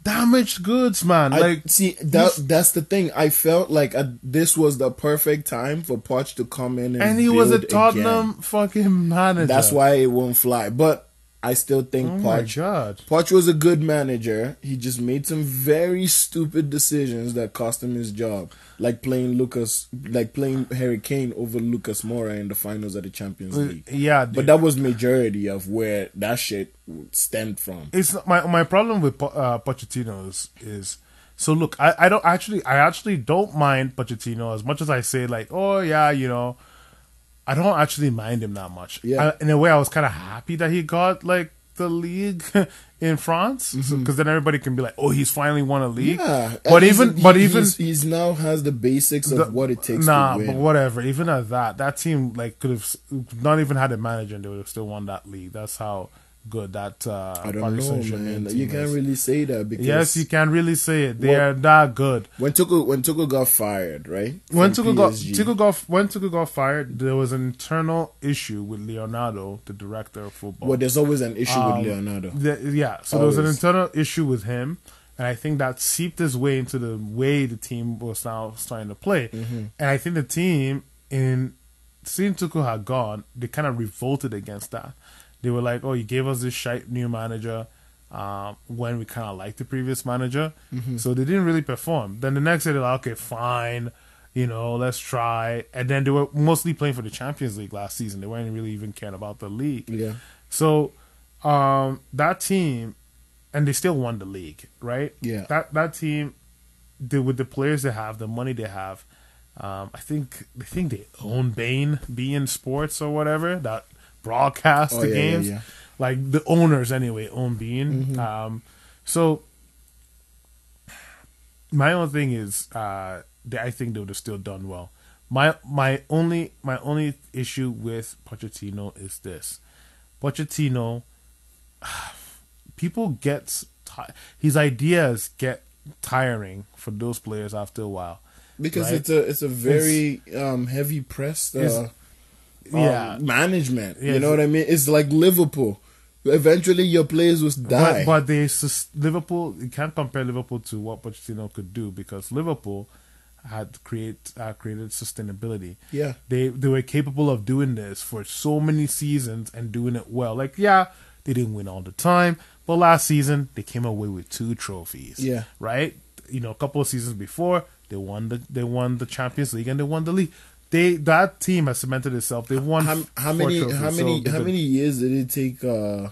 damaged goods, man. I like see that that's the thing. I felt like uh this was the perfect time for Poch to come in and, and he was a Tottenham again. fucking manager. That's why it won't fly. But I still think Oh Poch. Poch was a good manager. He just made some very stupid decisions that cost him his job, like playing Lucas, like playing Harry Kane over Lucas Moura in the finals of the Champions League. Yeah, But that was majority of where that shit stemmed from. it's my my problem with Po- uh, Pochettino is, is so look I, I don't actually I actually don't mind Pochettino as much as I say like oh yeah you know I don't actually mind him that much Yeah. I, in a way I was kind of happy that he got like the league [laughs] in France because then everybody can be like oh he's finally won a league Mm-hmm. Yeah, but even he- but even he's, he's now has the basics of what it takes nah, to win. but whatever. Even at that, that team like could have not even had a manager, and they would have still won that league. That's how good. That uh, I don't Paris know, man. You can't really say that because Yes, you can really say it. They Well- are that good. when Tuchel when Tuchel got fired, right? When Tuchel got, PSG. Tuchel got when Tuchel got fired, there was an internal issue with Leonardo, the director of football. well, there's always an issue Um, with Leonardo. The- yeah, so there was an internal issue with him, and I think that seeped its way into the way the team was now starting to play. Mm-hmm. And I think the team, in seeing Tuchel had gone, they kind of revolted against that. They were like, "Oh, you gave us this shite new manager." Um, when we kind of liked the previous manager, Mm-hmm. so they didn't really perform. Then the next day they're like, "Okay, fine, you know, let's try." And then they were mostly playing for the Champions League last season. They weren't really even caring about the league. Yeah, So um, that team, and they still won the league, right? Yeah. That that team, they, with the players they have, the money they have, um, I think I think they own Bain, Bein Sports or whatever that broadcast Oh, the yeah, yeah, games. yeah. Like the owners anyway own Bein. Um, so my only thing is, uh, that I think they would have still done well. My my only my only issue with Pochettino is this: Pochettino, [sighs] people get ti- his ideas get tiring for those players after a while. because Right. it's a it's a very um, heavy pressed uh, It's- um, yeah. management. You know what I mean? It's like Liverpool. Eventually, your players will die. But, but they sus- Liverpool you can't compare Liverpool to what Pochettino could do because Liverpool had create uh, created sustainability. yeah, They they were capable of doing this for so many seasons and doing it well. Like yeah, they didn't win all the time, but last season they came away with two trophies. Yeah. right. You know, a couple of seasons before they won the they won the Champions League and they won the league. They that team has cemented itself. They've won how, how many trophies, how many they've how many years did it take uh,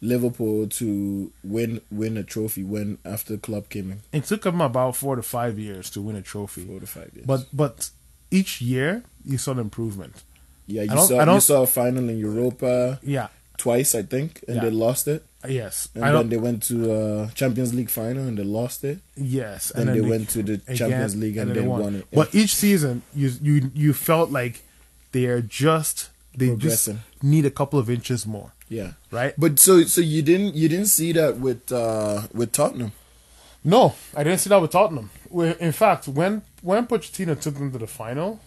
Liverpool to win win a trophy when after the club came in? It took them about four to five years to win a trophy. Four to five years. But but each year you saw an improvement. yeah, you saw you saw a final in Europa Yeah. twice, I think, and Yeah. they lost it. Yes. And I then they went to uh, Champions League final and they lost it. yes. Then, they, went to the again, Champions League and, then they won, it. But each season you you you felt like they are just they just need a couple of inches more, yeah. right? But so so you didn't you didn't see that with uh, with Tottenham. No, I didn't see that with Tottenham. In fact, when when Pochettino took them to the final,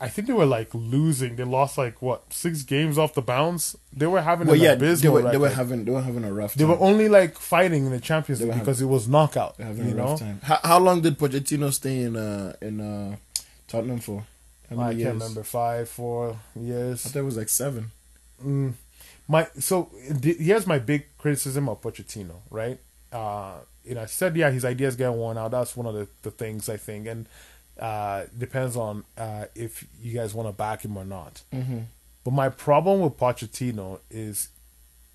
I think they were like losing. They lost like what six games off the bounce. They were having Well, an yeah, they were, they were having they were having a rough. They time. were only like fighting in the Champions League having- because it was knockout. Having You know. How, how long did Pochettino stay in uh, in uh, Tottenham for? How I many can't remember five, four I years. thought it was like seven. My so th- here's my big criticism of Pochettino. Right, uh, you know, I said yeah, his ideas get worn out. That's one of the, the things I think, and uh, depends on uh, if you guys want to back him or not. Mm-hmm. But my problem with Pochettino is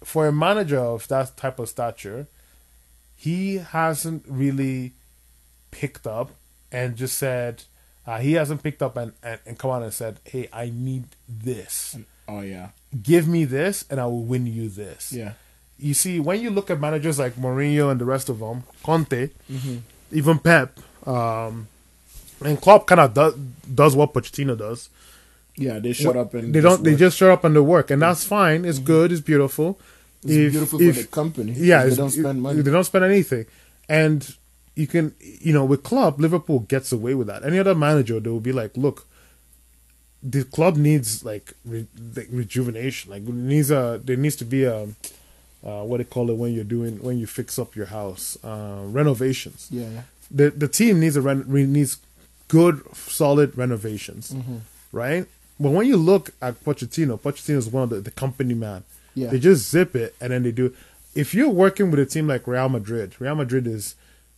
for a manager of that type of stature, he hasn't really picked up and just said, uh, he hasn't picked up and, and, and come out and said, hey, I need this. Oh yeah, Give me this and I will win you this. yeah. You see, when you look at managers like Mourinho and the rest of them, Conte, Mm-hmm. even Pep, um, and Klopp kind of does, does what Pochettino does Yeah, they shut up and they don't. They work. just show up and they work, and that's fine. It's good. It's beautiful. It's If- beautiful if- for the company. Yeah, they don't spend money. They don't spend anything, and you can, you know, with club Liverpool gets away with that. Any other manager, they will be like, look, the club needs like, re, like rejuvenation. Like needs a there needs to be a uh, what do they call it when you're doing when you fix up your house uh, renovations yeah, yeah. the the team needs a re- needs good solid renovations, Mm-hmm. right? But when you look at Pochettino, Pochettino is one of the, the company man. Yeah. They just zip it and then they do. If you're working with a team like Real Madrid, Real Madrid is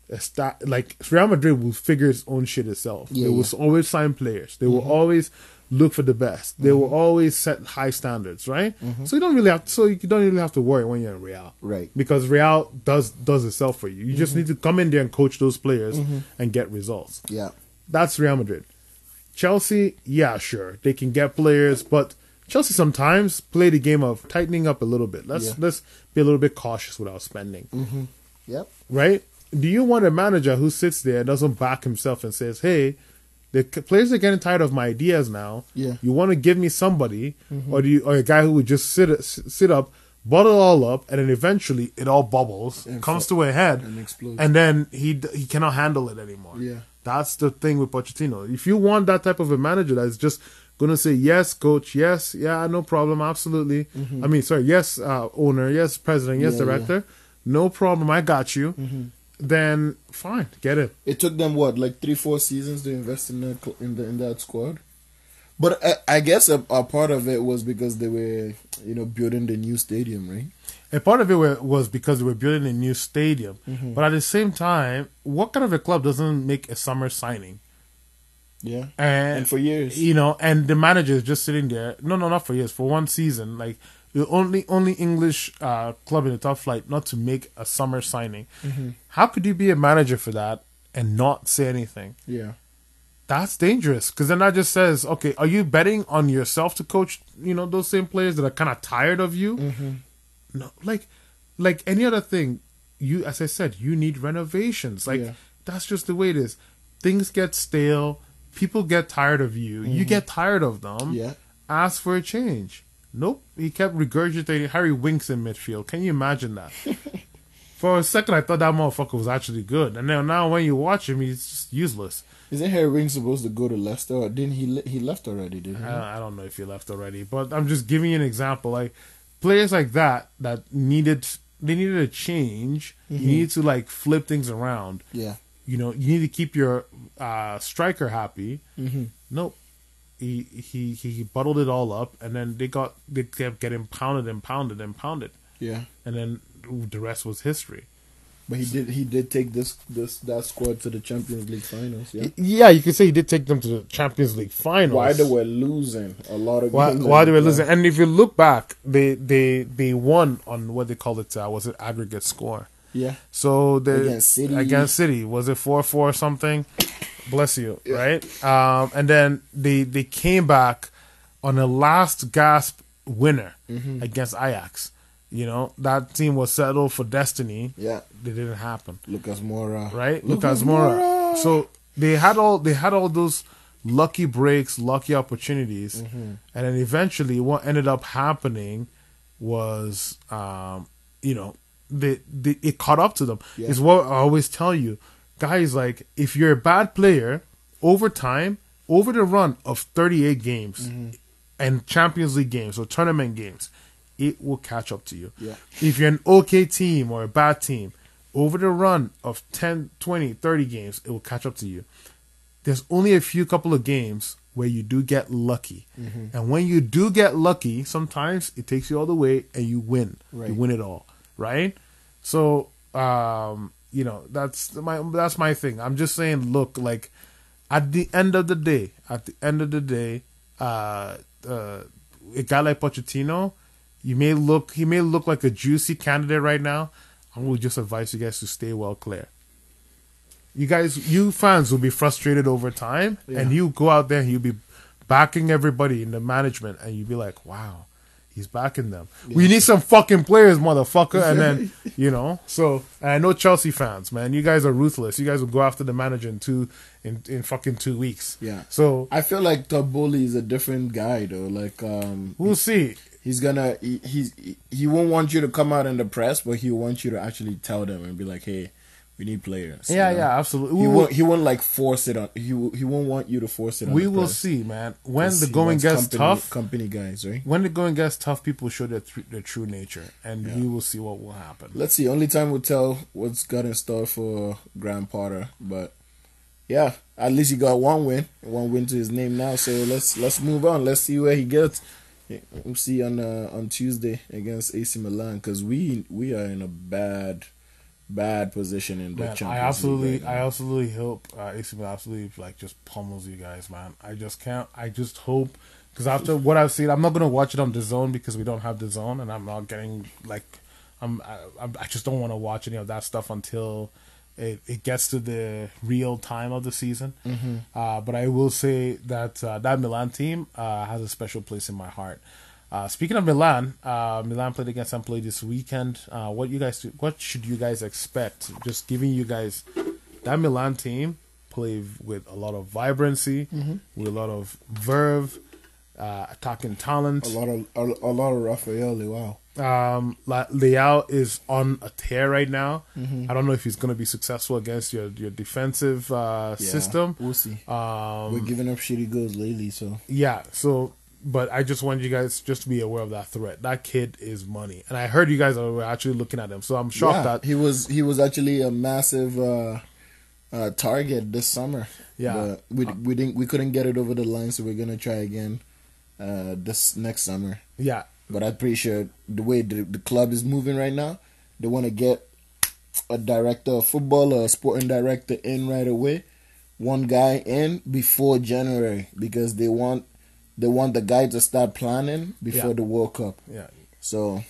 a stat like Real Madrid will figure its own shit itself. Yeah, they will yeah. Mm-hmm. always sign players. They will always look for the best. They will always set high standards, right? So you don't really have so you don't really have to worry when you're in Real, Right. Because Real does does itself for you. You just need to come in there and coach those players and get results. Yeah. That's Real Madrid. Chelsea, yeah, sure, they can get players, but Chelsea sometimes play the game of tightening up a little bit. Let's Yeah. let's be a little bit cautious with our spending, mm-hmm. Yep. right? Do you want a manager who sits there and doesn't back himself and says, "Hey, the players are getting tired of my ideas now. Yeah. You want to give me somebody, mm-hmm. or do you, or a guy who would just sit sit up, bottle it all up, and then eventually it all bubbles, And comes to a head, and explodes. and then he he cannot handle it anymore. Yeah. That's the thing with Pochettino. If you want that type of a manager that's just gonna say yes, coach, yes, yeah, no problem, absolutely. I mean, sorry, yes, uh, owner, yes, president, yes, Mm-hmm. Yeah, yeah. director, no problem, I got you. Then fine, get it. It took them what, like three, four seasons to invest in that in the in that squad. But I, I guess a, a part of it was because they were, you know, building the new stadium, right? And part of it wa- was because they were building a new stadium. Mm-hmm. But at the same time, what kind of a club doesn't make a summer signing? Yeah. And, And for years. you know, and the manager is just sitting there. No, no, not for years. For one season, like the only only English uh, club in the top flight not to make a summer signing. Mm-hmm. How could you be a manager for that and not say anything? Yeah. That's dangerous because then that just says, okay, are you betting on yourself to coach? You know, those same players that are kind of tired of you. Mm-hmm. No, like, like any other thing. You, as I said, you need renovations. Like Yeah. that's just the way it is. Things get stale. People get tired of you. You get tired of them. Mm-hmm. Yeah. Ask for a change. Nope. He kept regurgitating Harry Winks in midfield. Can you imagine that? [laughs] For a second, I thought that motherfucker was actually good, and then now when you watch him, he's just useless. Isn't Harry Ring supposed to go to Leicester? Or didn't he? He left already, didn't he? I, don't know if he left already, but I'm just giving you an example. Like players like that that needed they needed a change. You need to like flip things around. yeah. You know, you need to keep your uh, striker happy. Mm-hmm. Nope. He he he bottled it all up, and then they got they kept getting pounded and pounded and pounded, Yeah. and then the rest was history. But he did. He did take this this that squad to the Champions League finals. Yeah. Yeah, you could say he did take them to the Champions League finals. Why they were losing a lot of Why, games why they were losing? And if you look back, they they they won on what they called it. Uh, was it aggregate score? Yeah. So the Against City. against City was it four four or something? Bless you, right? Um, and then they they came back on a last gasp winner Mm-hmm. against Ajax. You know that team was settled for destiny. Yeah. they didn't happen Lucas Moura. right? Lucas Moura. So they had all they had all those lucky breaks, lucky opportunities, Mm-hmm. and then eventually what ended up happening was, um, you know, they, they it caught up to them. Yeah. Is what I always tell you, guys. Like if you're a bad player, over time, over the run of 38 games Mm-hmm. and Champions League games or tournament games, it will catch up to you. Yeah. If you're an okay team or a bad team, over the run of 10, 20, 30 games, it will catch up to you. There's only a few couple of games where you do get lucky. Mm-hmm. And when you do get lucky, sometimes it takes you all the way and you win. Right. You win it all, right? So, um, you know, that's my that's my thing. I'm just saying, look, like at the end of the day, at the end of the day, uh, uh, a guy like Pochettino, you may look he may look like a juicy candidate right now. I would just advise you guys to stay well clear. You guys, you fans will be frustrated over time, and you go out there and you'll be backing everybody in the management, and you'll be like, "Wow, he's backing them." We need some fucking players, motherfucker. And then [laughs] you know, so I know Chelsea fans, man, you guys are ruthless. You guys will go after the manager in two in in fucking two weeks. Yeah. So I feel like Todd Boehly is a different guy though. Like um, we'll see. he's gonna he, he's he, he won't want you to come out in the press, but he wants you to actually tell them and be like, hey, we need players. Yeah, you know? yeah, absolutely. He won't he won't like force it on. He he won't want you to force it. on we will see, man. When the going gets company, tough, company guys, right? when the going gets tough, people show their tr- their true nature, and we will see what will happen. Let's see. Only time will tell what's got in store for Graham Potter. But yeah, at least he got one win, one win to his name now. So let's let's move on. Let's see where he gets. We'll see on uh, on Tuesday against AC Milan because we we are in a bad bad position in the Man, Champions I League absolutely, right. I absolutely hope uh, AC Milan absolutely like just pummels you guys, man. I just can't. I just hope because after what I've seen, I'm not gonna watch it on the zone because we don't have the zone, and I'm not getting like, I'm, I, I just don't want to watch any of that stuff until it, it gets to the real time of the season. Mm-hmm. Uh, but I will say that uh, that Milan team uh, has a special place in my heart. Uh, speaking of Milan, uh, Milan played against Empoli this weekend. Uh, what you guys, what should you guys expect? Just giving you guys that Milan team play with a lot of vibrancy, Mm-hmm. with a lot of verve, uh, attacking talent. a lot of a, a lot of Raffaele. Wow. Um, La- Leao is on a tear right now. I don't know if he's going to be successful against your your defensive uh, Yeah, system. We'll see. Um, We're giving up shitty goals lately, so yeah. So, but I just wanted you guys just to be aware of that threat. That kid is money, and I heard you guys are actually looking at him. So I'm shocked yeah, that he was he was actually a massive uh, uh, target this summer. Yeah. but we we didn't we couldn't get it over the line, so we're gonna try again uh, this next summer. yeah. But I'm pretty sure the way the, the club is moving right now, they want to get a director of football or a sporting director in right away, one guy in before January because they want they want the guy to start planning before Yeah. the World Cup. Yeah. So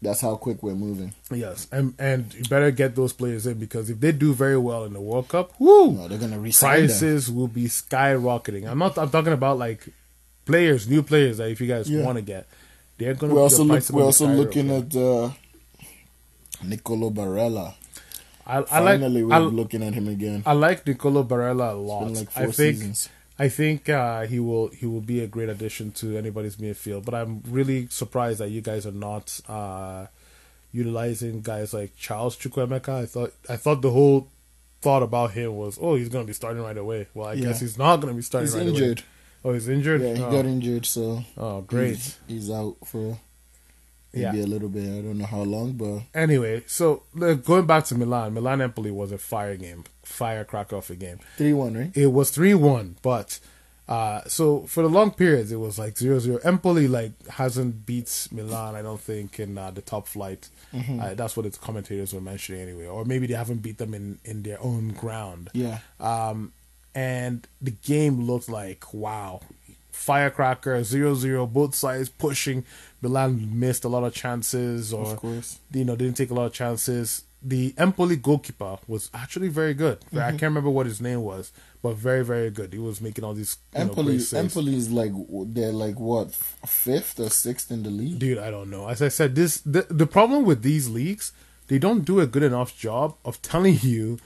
that's how quick we're moving. Yes, and and you better get those players in because if they do very well in the World Cup, whoo, No, they're gonna resign them. prices will be skyrocketing. I'm not. I'm talking about like players, new players that if you guys Yeah. want to get, they're gonna. We're also look, we're also looking at uh, Nicolo Barella. I, I like. Finally, we're I, looking at him again. I like Nicolo Barella a lot. like I four think. seasons. I think uh, he will he will be a great addition to anybody's midfield. But I'm really surprised that you guys are not uh, utilizing guys like Charles Chukwuemeka. I thought I thought the whole thought about him was oh he's going to be starting right away. Well, I Yeah. guess he's not going to be starting He's right injured. away. Oh, he's injured. Yeah, he oh, got injured, so oh, great. He's, he's out for Yeah. maybe a little bit. I don't know how long, but Anyway, so look, going back to Milan, Milan Empoli was a fire game, firecracker of a game. three one, right? It was three one, but uh, so for the long periods it was like 0-0. Empoli like hasn't beat Milan, I don't think, in uh, the top flight. Uh, that's what the commentators were mentioning anyway, or maybe they haven't beat them in in their own ground. Yeah, Um, and the game looked like wow, firecracker 0-0, both sides pushing. Milan missed a lot of chances, or of course. you know, didn't take a lot of chances. The Empoli goalkeeper was actually very good. I Mm-hmm. can't remember what his name was, but very, very good. He was making all these know, Empoli, great. Empoli is like they're like what fifth or sixth in the league. Dude, I don't know. As I said, this the the problem with these leagues, they don't do a good enough job of telling [laughs] you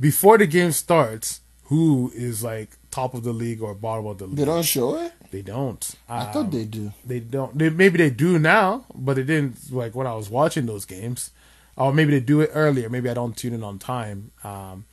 before the game starts who is like top of the league or bottom of the league. They don't show it. They don't. I thought Um, they do. They don't. They, maybe they do now, but they didn't like when I was watching those games. Or maybe they do it earlier. Maybe I don't tune in on time. Um,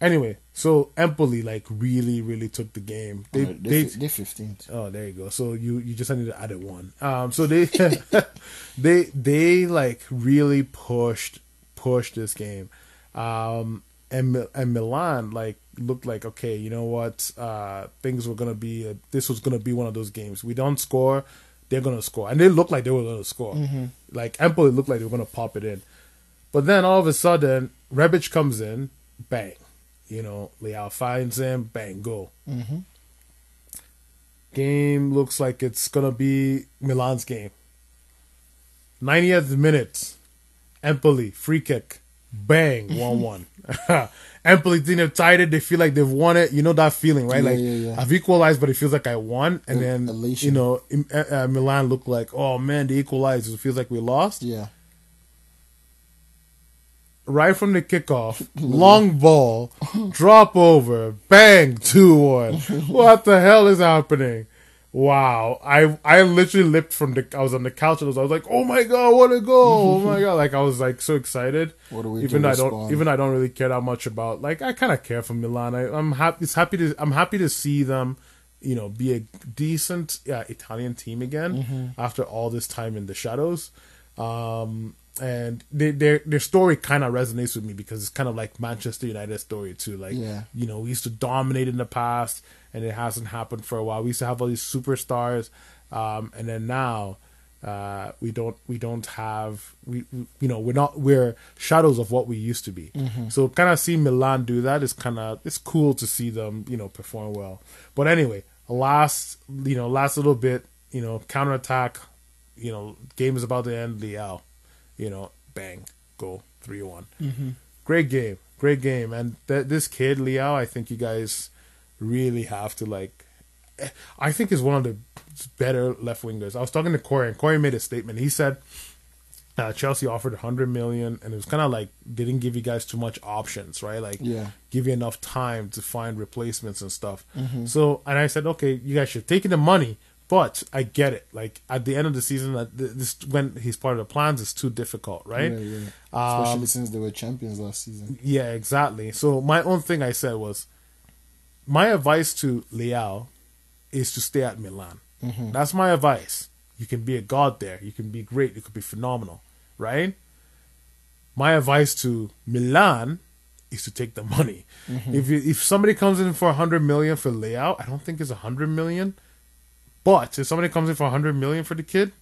anyway, so Empoli like really, really took the game. They, they, they, fifteenth. oh, there you go. So you you just need to add it one. Um, so they [laughs] they they like really pushed pushed this game. Um, and and Milan like looked like okay, you know what? Uh, things were gonna be a, this was gonna be one of those games. We don't score, they're gonna score, and they looked like they were gonna score. Mm-hmm. Like Empoli looked like they were gonna pop it in, but then all of a sudden Rebic comes in, bang, you know Leao finds him, bang, goal. Mm-hmm. Game looks like it's gonna be Milan's game. 90th minute, Empoli free kick, bang, one one. [laughs] [laughs] Didn't have tied it. They feel like they've won it. You know that feeling, right? Yeah, like yeah, yeah. I've equalized, but it feels like I won. And then Elation. you know, uh, uh, Milan looked like, oh man, they equalized. It feels like we lost. Yeah, Right from the kickoff, [laughs] long ball, drop over, bang, two one. [laughs] What the hell is happening? Wow, I I literally leapt from the. I was on the couch and I was, I was like, "Oh my god, what a goal! Oh my god!" Like I was like so excited. What a way even though I don't, even though I don't really care that much about. Like I kind of care for Milan. I, I'm happy. It's happy to. I'm happy to see them. You know, be a decent uh, Italian team again Mm-hmm. after all this time in the shadows. Um, and they, their their story kind of resonates with me because it's kind of like Manchester United story too. Like Yeah. you know, we used to dominate in the past, and it hasn't happened for a while. We used to have all these superstars, um, and then now uh, we don't we don't have we, we you know we're not we're shadows of what we used to be. So kind of see Milan do that is kind of it's cool to see them you know perform well. But anyway, last you know last little bit you know counterattack, you know game is about to end. Leao, you know bang goal three one mm-hmm. great game, great game, and th- this kid Leao, I think you guys really have to like. Eh, I think is one of the better left wingers. I was talking to Corey, and Corey made a statement. He said uh, Chelsea offered 100 million, and it was kind of like they didn't give you guys too much options, right? Like, Yeah. give you enough time to find replacements and stuff. Mm-hmm. So, and I said, okay, you guys should take the money, but I get it. Like at the end of the season, that this when he's part of the plans, it's too difficult, right? Yeah, yeah. Um, Especially since they were champions last season. Yeah, exactly. So my own thing I said was, my advice to Leao is to stay at Milan. That's my advice. You can be a god there. You can be great. You could be phenomenal, right? My advice to Milan is to take the money. If you, if somebody comes in for a hundred million for Leao, I don't think it's a hundred million. But if somebody comes in for a hundred million for the kid,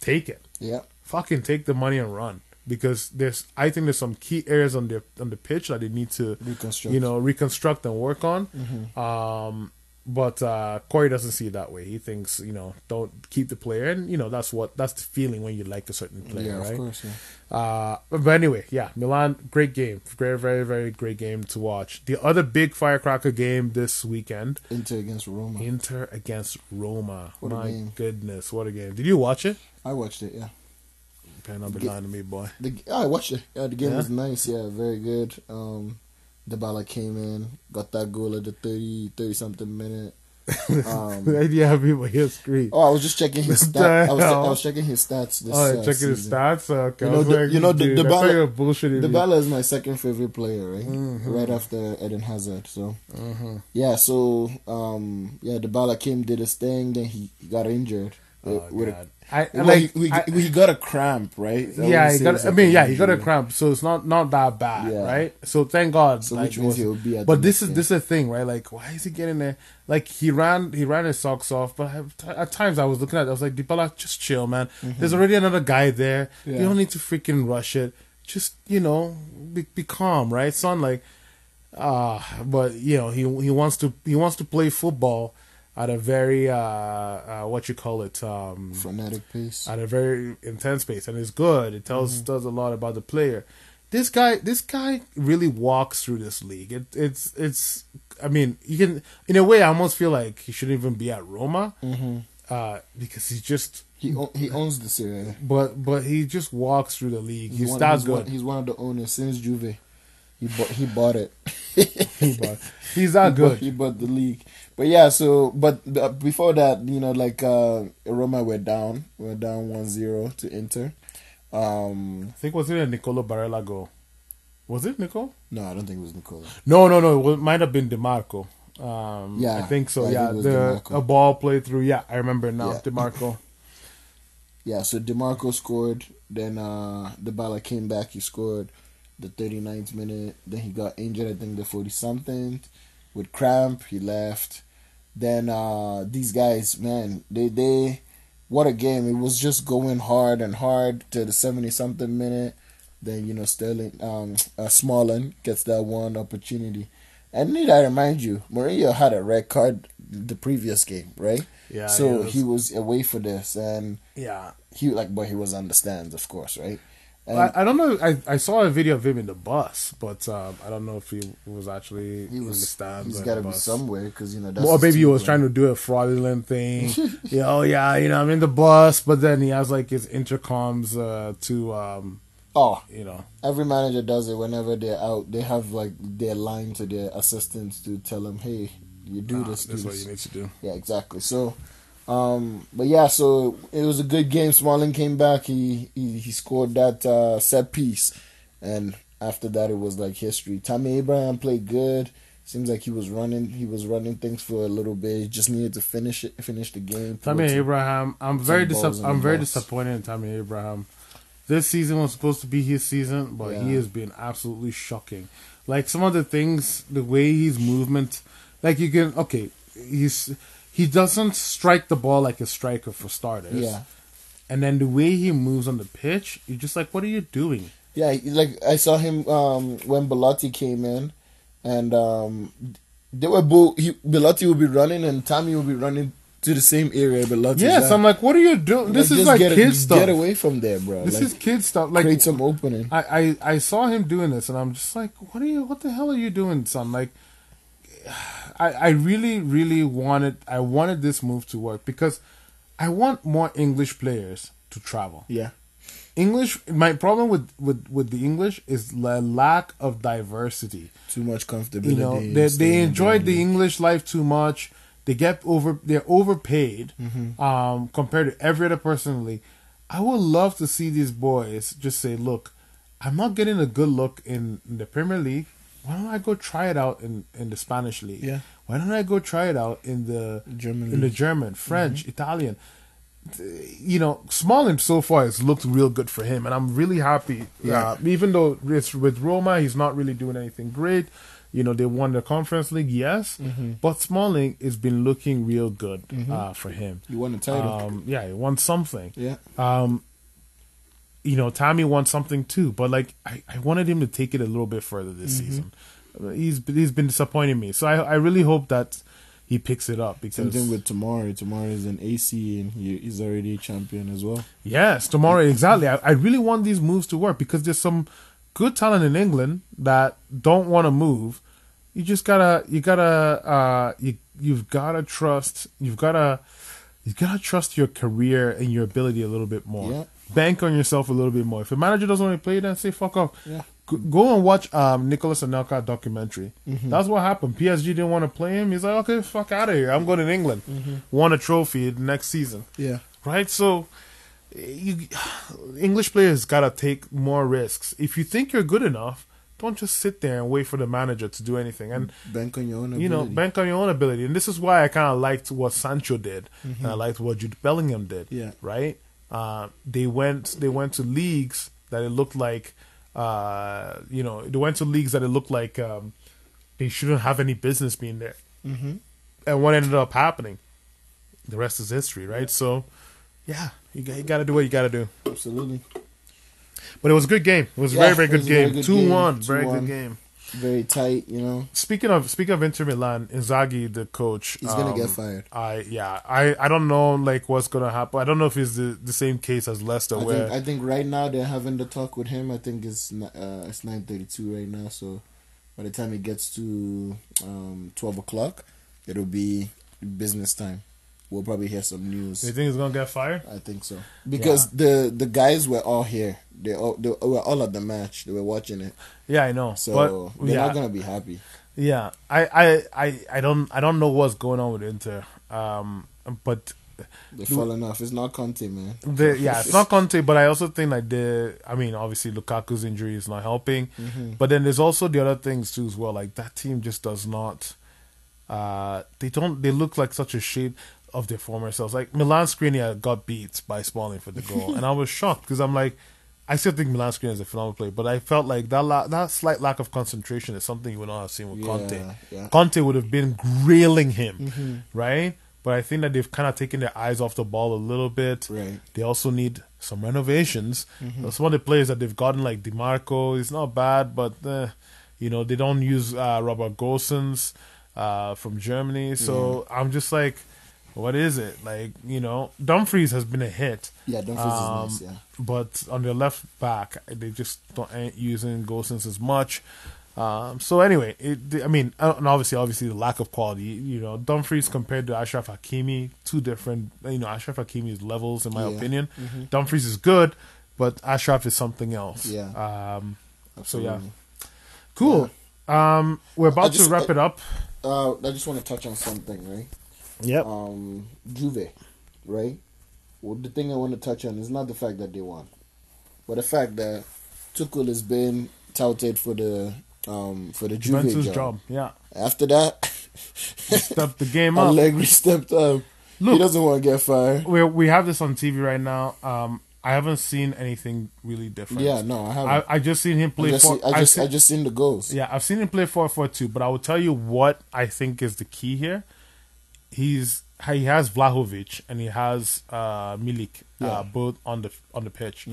take it Yeah. fucking take the money and run because there's I think there's some key areas on the on the pitch that they need to Reconstruct. you know reconstruct and work on. Um, but uh, Corey doesn't see it that way. He thinks you know don't keep the player, and you know that's what that's the feeling when you like a certain player, yeah, right? of course. Yeah. Uh, but anyway, yeah, Milan, great game, very very very great game to watch. The other big firecracker game this weekend, Inter against Roma. Inter against Roma. What My goodness, what a game! Did you watch it? I watched it. Yeah. Pen up to me, boy. The, yeah, I watched it. Yeah, the game Yeah? was nice. Yeah, very good. Um, Dybala came in, got that goal at the 30, 30 something minute. [laughs] Um, of people here scream. oh, I was just checking his stats. I was. I was checking his stats. This, Oh, uh, checking his stats. Okay, You know the- like, you know the- dude, the I ball- you were bullshitting. Dybala is my second favorite player, right? Mm-hmm. Right after Eden Hazard. So, yeah. So, um, yeah, Dybala came, did his thing, then he, he got injured. Oh, with- with a- God. I, well, like, he, he, I- he got a cramp, right? Yeah, he got. I mean, yeah, he got a cramp, so it's not not that bad, Yeah. right? So thank God. So like, which means he'll be at But this is game. this is a thing, right? Like, why is he getting there? Like he ran, he ran his socks off. But I- at times I was looking at, it, I was like, Dybala, just chill, man. There's already another guy there. Mm-hmm. Yeah. You don't need to freaking rush it. Just you know, be, be calm, right, son? Like, ah, but you know, he he wants to he wants to play football at a very uh, uh what you call it um frenetic pace. at a very intense pace and it's good it tells Mm-hmm. tells a lot about the player this guy this guy really walks through this league it, it's it's i mean you can in a way i almost feel like he shouldn't even be at roma Mm-hmm. uh because he just He he owns the Serie. But but he just walks through the league he's, one, that he's good One, he's one of the owners since Juve. He bought he bought it. [laughs] but he's that he Bought, good he bought the league. But yeah, so but uh, before that, you know, like uh Roma were down. We're down 1-0 to Inter. Um i think was it a nicolo barella goal was it nicole no, I don't think it was Nicola. No, no, no. It might have been Dimarco. Um, Yeah, I think so. Yeah, think the a ball played through. Yeah, I remember now. Yeah. Dimarco. [laughs] Yeah, so Dimarco scored, then uh the Dybala came back, he scored the 39th minute, then he got injured I think the 40 something with cramp, he left. Then uh these guys, man, they they what a game. It was just going hard and hard to the 70 something minute. Then you know Sterling um uh, Smalling gets that one opportunity. And need I remind you, Mourinho had a red card the previous game, right? Yeah. so it was- he was away for this and Yeah. he like but he was on the stands of course right and I, I don't know. I, I saw a video of him in the bus, but um, I don't know if he was actually he was, in the stands. he's got to be somewhere because you know that's his maybe he was trying to do a fraudulent thing. [laughs] yeah, oh yeah, you know, I'm in the bus, but then he has like his intercoms uh, to, um, oh you know, every manager does it whenever they're out they have like their line to their assistants to tell them hey you do nah, this that's what you need to do. yeah exactly so um but yeah so it was a good game Smalling came back he he, he scored that uh set piece and after that it was like history Tommy Abraham played good Seems like he was running. He was running things for a little bit. He just needed to finish it. Finish the game. Tammy Put some- Abraham, I'm very balls dis- in I'm very box. disappointed in Tommy Abraham. This season was supposed to be his season, but he has been absolutely shocking. Like some of the things, the way his movement, like you can okay, he's he doesn't strike the ball like a striker for starters. Yeah. and then the way he moves on the pitch, you're just like, what are you doing? Yeah, like I saw him um, when Bellotti came in, and um, they were both. He, Bellotti would be running, and Tommy would be running to the same area. Bellotti. Yes, I'm like, what are you doing? This is like kid stuff. Get away from there, bro. This like, is kid stuff. Like create some opening. I, I I saw him doing this, and I'm just like, what are you? What the hell are you doing, son? Like, I I really really wanted I wanted this move to work because I want more English players to travel. yeah, English. My problem with with with the English is the lack of diversity. too much comfortability. You know, they they enjoyed the English life too much. They get over. They're overpaid Mm-hmm. um, compared to every other person in the league. I would love to see these boys just say, "Look, I'm not getting a good look in, in the Premier League. Why don't I go try it out in, in the Spanish league? Yeah. Why don't I go try it out in the German in the. German, French, Italian? You know, Smalling so far has looked real good for him, and I'm really happy. Yeah. Uh, even though it's with Roma, he's not really doing anything great. You know, they won the Conference League, yes, Mm-hmm. but Smalling has been looking real good uh, for him. You won the title. Um, yeah, he won something. yeah. Um, you know, Tommy wants something too, but like I, I wanted him to take it a little bit further this Mm-hmm. season. He's he's been disappointing me, so I I really hope that he picks it up Same because thing with Tomori. Tomori is an AC and he, he's already a champion as well. yes, Tomori exactly. I, I really want these moves to work because there's some good talent in England that don't want to move. You just gotta you gotta uh you you've gotta trust you've gotta you gotta trust your career and your ability a little bit more. Yeah. Bank on yourself a little bit more. If a manager doesn't want to play, then say fuck off. Yeah. Go and watch um Nicolas Anelka documentary. Mm-hmm. That's what happened. PSG didn't want to play him. He's like, okay, fuck out of here. I'm going to England. Mm-hmm. Won a trophy next season, Yeah. right? So, you English players gotta take more risks. If you think you're good enough, don't just sit there and wait for the manager to do anything. And Bank on your own ability. you know, bank on your own ability. And this is why I kind of liked what Sancho did, and I liked what Jude Bellingham did. Yeah. Right. Uh, they went. They went to leagues that it looked like, uh, you know, they went to leagues that it looked like um, they shouldn't have any business being there. Mm-hmm. And what ended up happening, the rest is history, right? So, yeah, you got, you got to do what you got to do. Absolutely. But it was a good game. It was a very very good was a very game. Two one, very good game. Very tight, you know. Speaking of speaking of Inter Milan, Inzaghi, the coach, He's gonna um, get fired. I yeah, I I don't know like what's gonna happen. I don't know if it's the, the same case as Leicester I where think I think right now they're having the talk with him. I think it's uh, it's nine thirty two right now. So by the time it gets to um, twelve o'clock, it'll be business time. We'll probably hear some news. they think he's gonna get fired. I think so because the the guys were all here. They all they were all at the match. They were watching it, Yeah, I know. so but they're yeah, not gonna be happy. yeah, I, I I I don't I don't know what's going on with Inter. Um, but They're falling off. It's not Conte, man. the yeah, it's not [laughs] Conte, but I also think like the I mean, obviously Lukaku's injury is not helping, Mm-hmm. but then there's also the other things too as well. Like that team just does not. Uh, they don't. They look like such a shade of their former selves. Like Milan Skriniar got beat by Smalling for the goal, [laughs] and I was shocked because I'm like, I still think Milan Skriniar is a phenomenal player, but I felt like that la- that slight lack of concentration is something you would not have seen with Conte. Yeah, yeah. Conte would have been grilling him, right? But I think that they've kind of taken their eyes off the ball a little bit. Right. They also need some renovations. Uh, Some of the players that they've gotten, like Dimarco, is not bad, but uh, you know they don't use uh, Robert Gosens uh, from Germany. So I'm just like, what is it? Like you know, Dumfries has been a hit. Yeah, Dumfries Um, is nice. Yeah. But on their left back, they just don't ain't using Gosens as much. Um, so anyway, it, I mean, uh, and obviously, obviously, the lack of quality. You know, Dumfries compared to Achraf Hakimi, two different. You know, Achraf Hakimi's levels, in my Yeah. Mm-hmm. opinion. Dumfries is good, but Achraf is something else. Yeah. Um, so yeah, Absolutely. cool. Um, we're about just- to wrap it up. Uh, I just want to touch on something, right? Yep. um, Juve, right? Well, the thing I want to touch on is not the fact that they won, but the fact that Tuchel has been touted for the um for the Juve Juventus job. job. Yeah. After that, Step the game [laughs] up. Allegri stepped up. Look, he doesn't want to get fired. we we have this on TV right now. Um, I haven't seen anything really different. Yeah, no, I I, haven't. I just seen him I, play just, for. I just, I've I just seen the goals. yeah, I've seen him play four four two. But I will tell you what I think is the key here. He's he has Vlahovic and he has uh, Milik Yeah. uh, both on the on the pitch,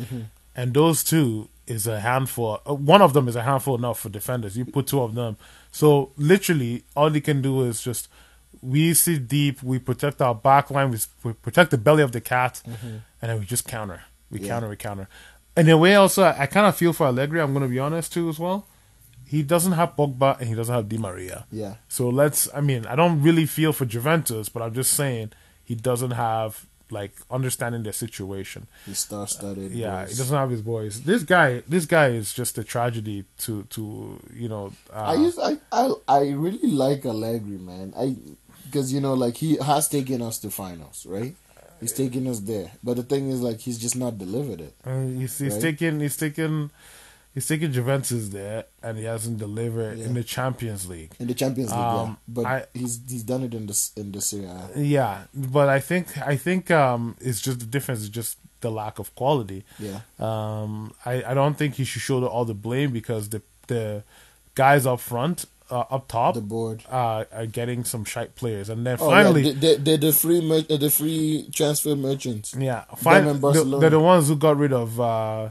and those two is a handful. Uh, one of them is a handful enough for defenders. You put two of them, so literally all he can do is just we sit deep, we protect our back line, we, we protect the belly of the cat, and then we just counter. We Yeah. counter, we counter. And in a way, also, I, I kind of feel for Allegri. I'm going to be honest too, as well. He doesn't have Pogba and he doesn't have Di Maria. Yeah. So let's. I mean, I don't really feel for Juventus, but I'm just saying he doesn't have like understanding their situation. He star studded. Yeah, he doesn't have his boys. This guy, this guy is just a tragedy to to you know. Uh, I used I, I I really like Allegri, man. I because you know, like he has taken us to finals, right? He's taken us there, but the thing is, like, he's just not delivered it. Uh, he's he's Right. taken he's taken he's taken Juventus there, and he hasn't delivered in the Champions League. in the Champions League, yeah. Um, But I- he's he's done it in the in the Serie A. Yeah, but I think I think um, it's just the difference is just the lack of quality. Yeah, Um, I, I don't think he should show the, all the blame because the the guys up front, uh, up top, the board. uh, are getting some shite players, and then Oh, finally, yeah, they, they, the free mer- the free transfer merchants. yeah, Them fin- and the, they're the ones who got rid of uh,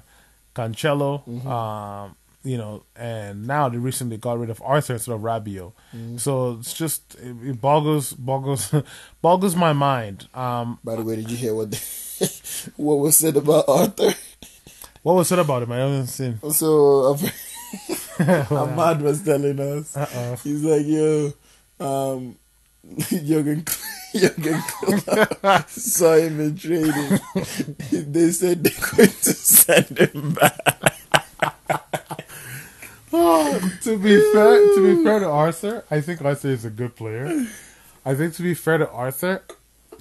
Cancelo, Mm-hmm. um, you know, and now they recently got rid of Arthur instead of Rabiot. Mm-hmm. So it's just it, it boggles boggles [laughs] boggles my mind. Um, By the way, did you hear what they, [laughs] what was said about Arthur? what was said about him? I haven't seen. [laughs] So Ahmad was telling us. Uh-oh. He's like, yo, um, Jurgen, Jurgen Klopp [laughs] saw him in training. [laughs] they said they're going to send him back. [laughs] Oh, to be fair, to be fair to Arthur, I think Arthur is a good player. I think to be fair to Arthur,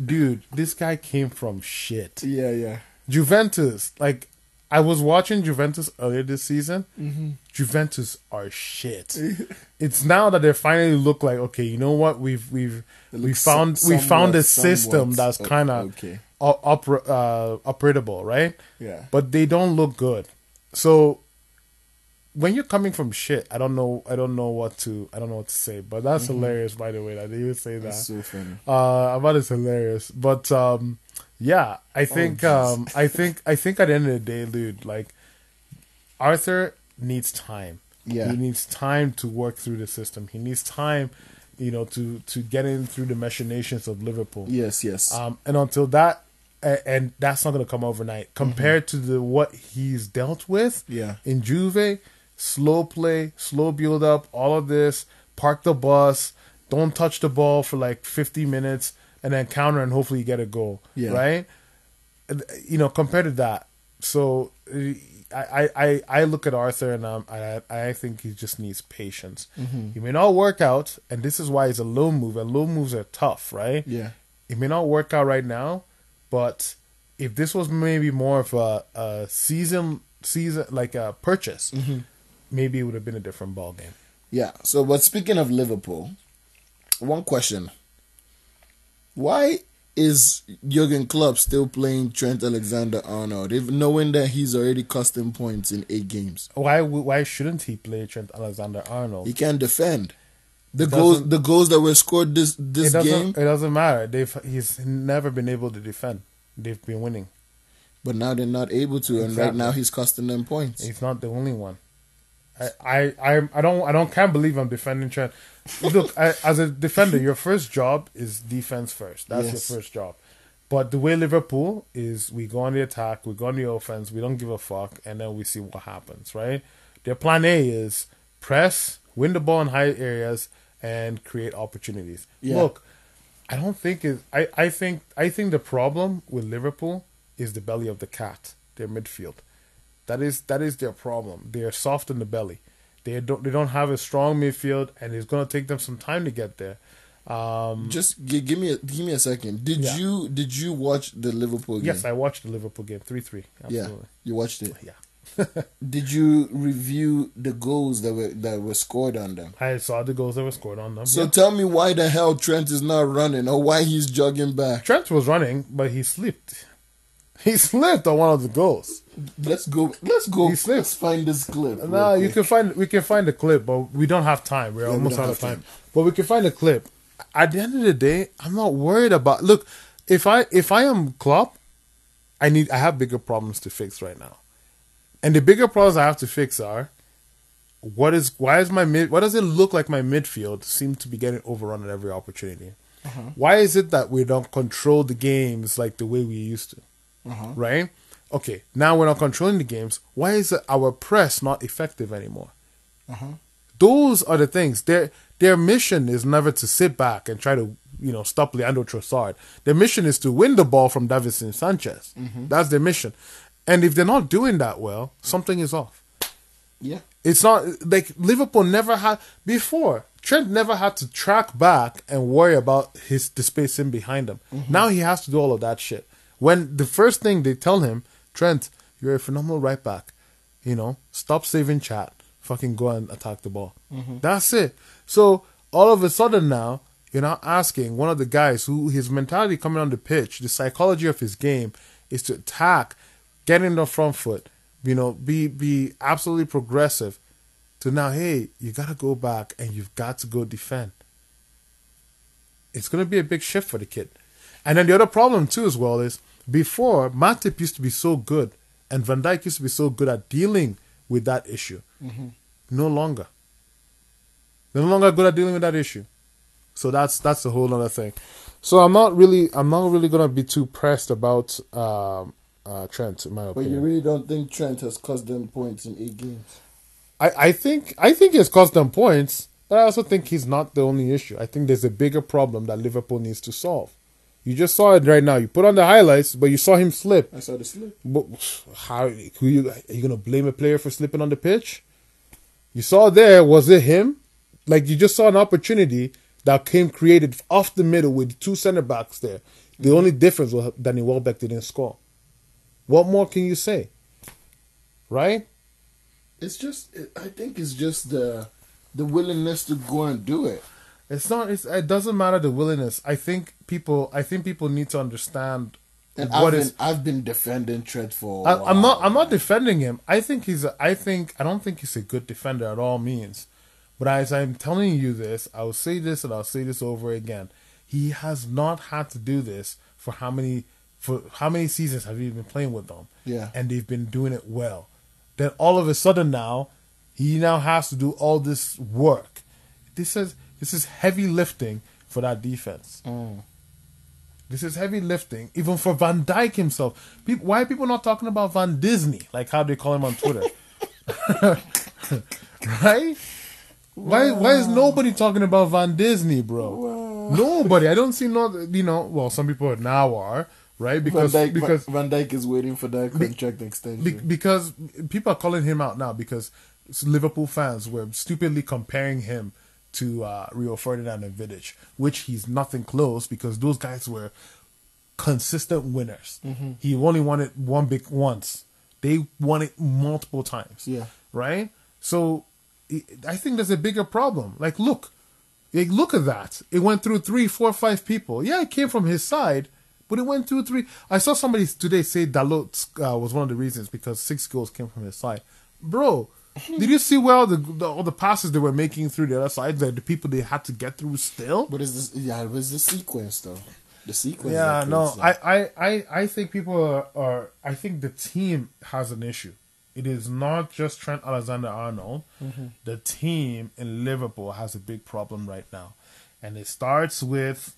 dude, this guy came from shit. Yeah, yeah. Juventus, like I was watching Juventus earlier this season. Mm-hmm. Juventus are shit. [laughs] it's now that they finally look like okay, you know what? We've we've we found we found a system that's kind of okay. oper, uh, operable, right? Yeah. but they don't look good. So when you're coming from shit, I don't know. I don't know what to. I don't know what to say. But that's hilarious, by the way. That they would say that. Mm-hmm. That's so funny. Uh, about is hilarious. But um, yeah, I think Oh, um, I think I think at the end of the day, dude, like Arthur needs time. Yeah. he needs time to work through the system. He needs time, you know, to to get in through the machinations of Liverpool. Yes, yes. Um, and until that, and that's not going to come overnight. Compared to the what he's dealt with, Yeah. in Juve, slow play, slow build up, all of this, park the bus, don't touch the ball for like 50 minutes, and then counter and hopefully you get a goal. Yeah. Right? You know, compared to that, so I, I, I look at Arthur and um, I, I think he just needs patience. Mm-hmm. He may not work out, and this is why it's a low move, and low moves are tough, right? yeah. it may not work out right now, but if this was maybe more of a, a season season like a purchase, maybe it would have been a different ball game. Yeah. So, but speaking of Liverpool, one question: Why is Jurgen Klopp still playing Trent Alexander-Arnold, if knowing that he's already costing points in eight games? Why why shouldn't he play Trent Alexander Arnold? He can't defend. The goals, the goals that were scored this this doesn't game, it doesn't matter. They've he's never been able to defend. They've been winning. but now they're not able to, and right now he's costing them points. He's not the only one. I I I, don't I don't can't believe I'm defending Trent. Look, I, as a defender, your first job is defense first. That's Yes. your first job. But the way Liverpool is, we go on the attack, we go on the offense, we don't give a fuck, and then we see what happens. Right? Their plan A is press, win the ball in high areas, and create opportunities. Yeah. Look, I don't think it. I, I think I think the problem with Liverpool is the belly of the cat, their midfield. That is that is their problem. They are soft in the belly. They don't they don't have a strong midfield, and it's going to take them some time to get there. Um, Just gi- give me a, give me a second. Did Yeah. you did you watch the Liverpool game? yes, I watched the Liverpool game three three. yeah, you watched it. Yeah, [laughs] Did you review the goals that were that were scored on them? I saw the goals that were scored on them. So Yeah. tell me why the hell Trent is not running or why he's jogging back. Trent was running, but he slipped. He slipped on one of the goals. Let's go. Let's go. He slipped. Let's find this clip. No, you can find we can find the clip, but we don't have time. We're we almost don't out of time. time. But we can find the clip. At the end of the day, I'm not worried about. Look, if I if I am Klopp, I need I have bigger problems to fix right now, and the bigger problems I have to fix are. What is why is my mid? Why does it look like my midfield seem to be getting overrun at every opportunity? Uh-huh. Why is it that we don't control the games like the way we used to? Uh-huh. Right? Okay, now we're not controlling the games. Why is our press not effective anymore? Uh-huh. Those are the things. Their their mission is never to sit back and try to you know stop Leandro Trossard. Their mission is to win the ball from Davinson Sanchez. That's their mission. And if they're not doing that well, something is off. Yeah. It's not like Liverpool never had before. Trent never had to track back and worry about his the space in behind him. Now he has to do all of that shit. When the first thing they tell him, Trent, you're a phenomenal right back. You know, stop saving chat. Fucking go and attack the ball. Mm-hmm. That's it. So all of a sudden now, you're now asking one of the guys who his mentality coming on the pitch, the psychology of his game is to attack, get in the front foot, you know, be be absolutely progressive. To now, hey, you gotta go back and you've got to go defend. It's gonna be a big shift for the kid. And then the other problem too as well is before Matip used to be so good and Van Dijk used to be so good at dealing with that issue. No longer. They're no longer good at dealing with that issue. So that's that's a whole other thing. So I'm not really I'm not really gonna be too pressed about um, uh, Trent in my But opinion. But you really don't think Trent has cost them points in eight games? I, I think I think it's cost them points, but I also think he's not the only issue. I think there's a bigger problem that Liverpool needs to solve. You just saw it right now. You put on the highlights, but you saw him slip. I saw the slip. But how who you are you gonna blame a player for slipping on the pitch? You saw there, was it him? Like you just saw an opportunity that came created off the middle with two centre backs there. The mm-hmm. only difference was Danny Welbeck didn't score. What more can you say? Right? It's just, I think it's just the the willingness to go and do it. It's not. It's, it doesn't matter the willingness. I think people. I think people need to understand And what I've is. been, I've been defending Trent for. a I, I'm not. I'm not defending him. I think he's. A, I think. I don't think he's a good defender at all means. But as I'm telling you this, I will say this and I'll say this over again. He has not had to do this for how many for how many seasons have you been playing with them? Yeah. and they've been doing it well. Then all of a sudden now, he now has to do all this work. This is this is heavy lifting for that defense. Mm. This is heavy lifting, even for Van Dijk himself. People, why are people not talking about Van Disney, like how they call him on Twitter? [laughs] right? Why why is nobody talking about Van Disney, bro? Nobody. I don't see no. You know, well, some people now are right Because Van because Dijk, because Van Dijk is waiting for that contract extension. be- because people are calling him out now because Liverpool fans were stupidly comparing him to uh, Rio Ferdinand and Vidic, which he's nothing close because those guys were consistent winners. Mm-hmm. He only won it one big once. They won it multiple times. Yeah. Right. So I think there's a bigger problem. Like, look, like, look at that. It went through three, four, five people. Yeah, it came from his side, but it went through three. I saw somebody today say Dalot uh, was one of the reasons because six goals came from his side. Bro, [laughs] did you see well the, the all the passes they were making through the other side? The, the people they had to get through still. What is this? Yeah, it was the sequence though. The sequence. Yeah, no, I, that. I, I, I think people are, are. I think the team has an issue. It is not just Trent Alexander Arnold. Mm-hmm. The team in Liverpool has a big problem right now, and it starts with,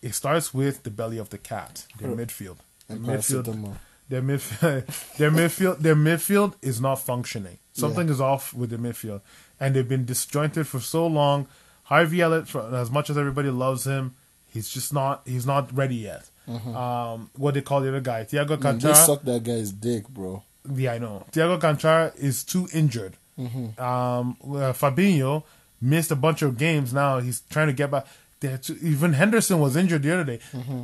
it starts with the belly of the cat, the midfield. The midfield. Their midfield, [laughs] their midfield, their midfield is not functioning. Something is off with the midfield, and they've been disjointed for so long. Harvey Elliott, as much as everybody loves him, he's just not. He's not ready yet. Um, what they call the other guy, Thiago Man, they Cantara. suck that guy's dick, bro. Yeah, I know. Thiago Cantara is too injured. Um, uh, Fabinho missed a bunch of games. Now he's trying to get back. They're too, even Henderson was injured the other day.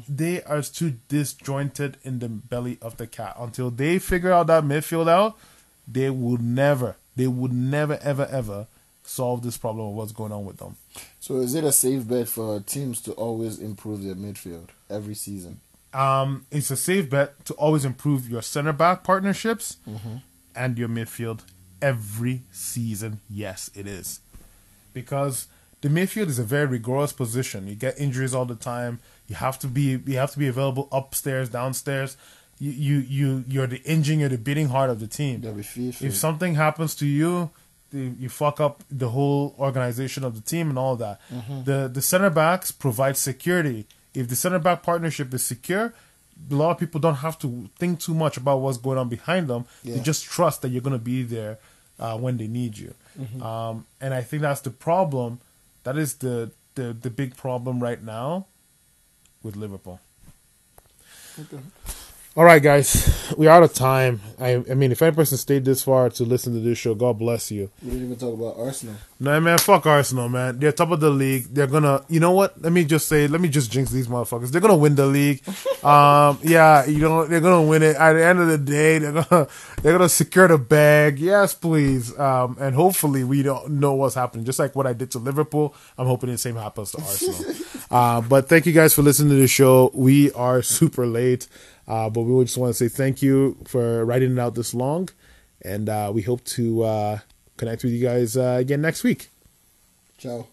They are too disjointed in the belly of the cat. Until they figure out that midfield out, they would never, they would never, ever, ever solve this problem of what's going on with them. So is it a safe bet for teams to always improve their midfield every season? Um, it's a safe bet to always improve your center back partnerships and your midfield every season. Yes, it is because the midfield is a very rigorous position. You get injuries all the time. You have to be you have to be available upstairs, downstairs. You you you you're the engine, you're the beating heart of the team. Gotta be FIFA. If something happens to you, the, you fuck up the whole organization of the team and all that. The the center backs provide security. If the center back partnership is secure, a lot of people don't have to think too much about what's going on behind them. They just trust that you're going to be there uh, when they need you. Um, and I think that's the problem. That is the, the the big problem right now with Liverpool. Okay. All right, guys, we're out of time. I, I mean, if any person stayed this far to listen to this show, God bless you. We didn't even talk about Arsenal. No, man, fuck Arsenal, man. They're top of the league. They're gonna, you know what? Let me just say, let me just jinx these motherfuckers. They're gonna win the league. [laughs] um, yeah, you know, they're gonna win it. At the end of the day, they're gonna, they're gonna secure the bag. Yes, please. Um, and hopefully we don't know what's happening. Just like what I did to Liverpool, I'm hoping the same happens to Arsenal. [laughs] uh, but thank you guys for listening to the show. We are super late. Uh, but we just want to say thank you for writing it out this long. And uh, we hope to uh, connect with you guys uh, again next week. Ciao.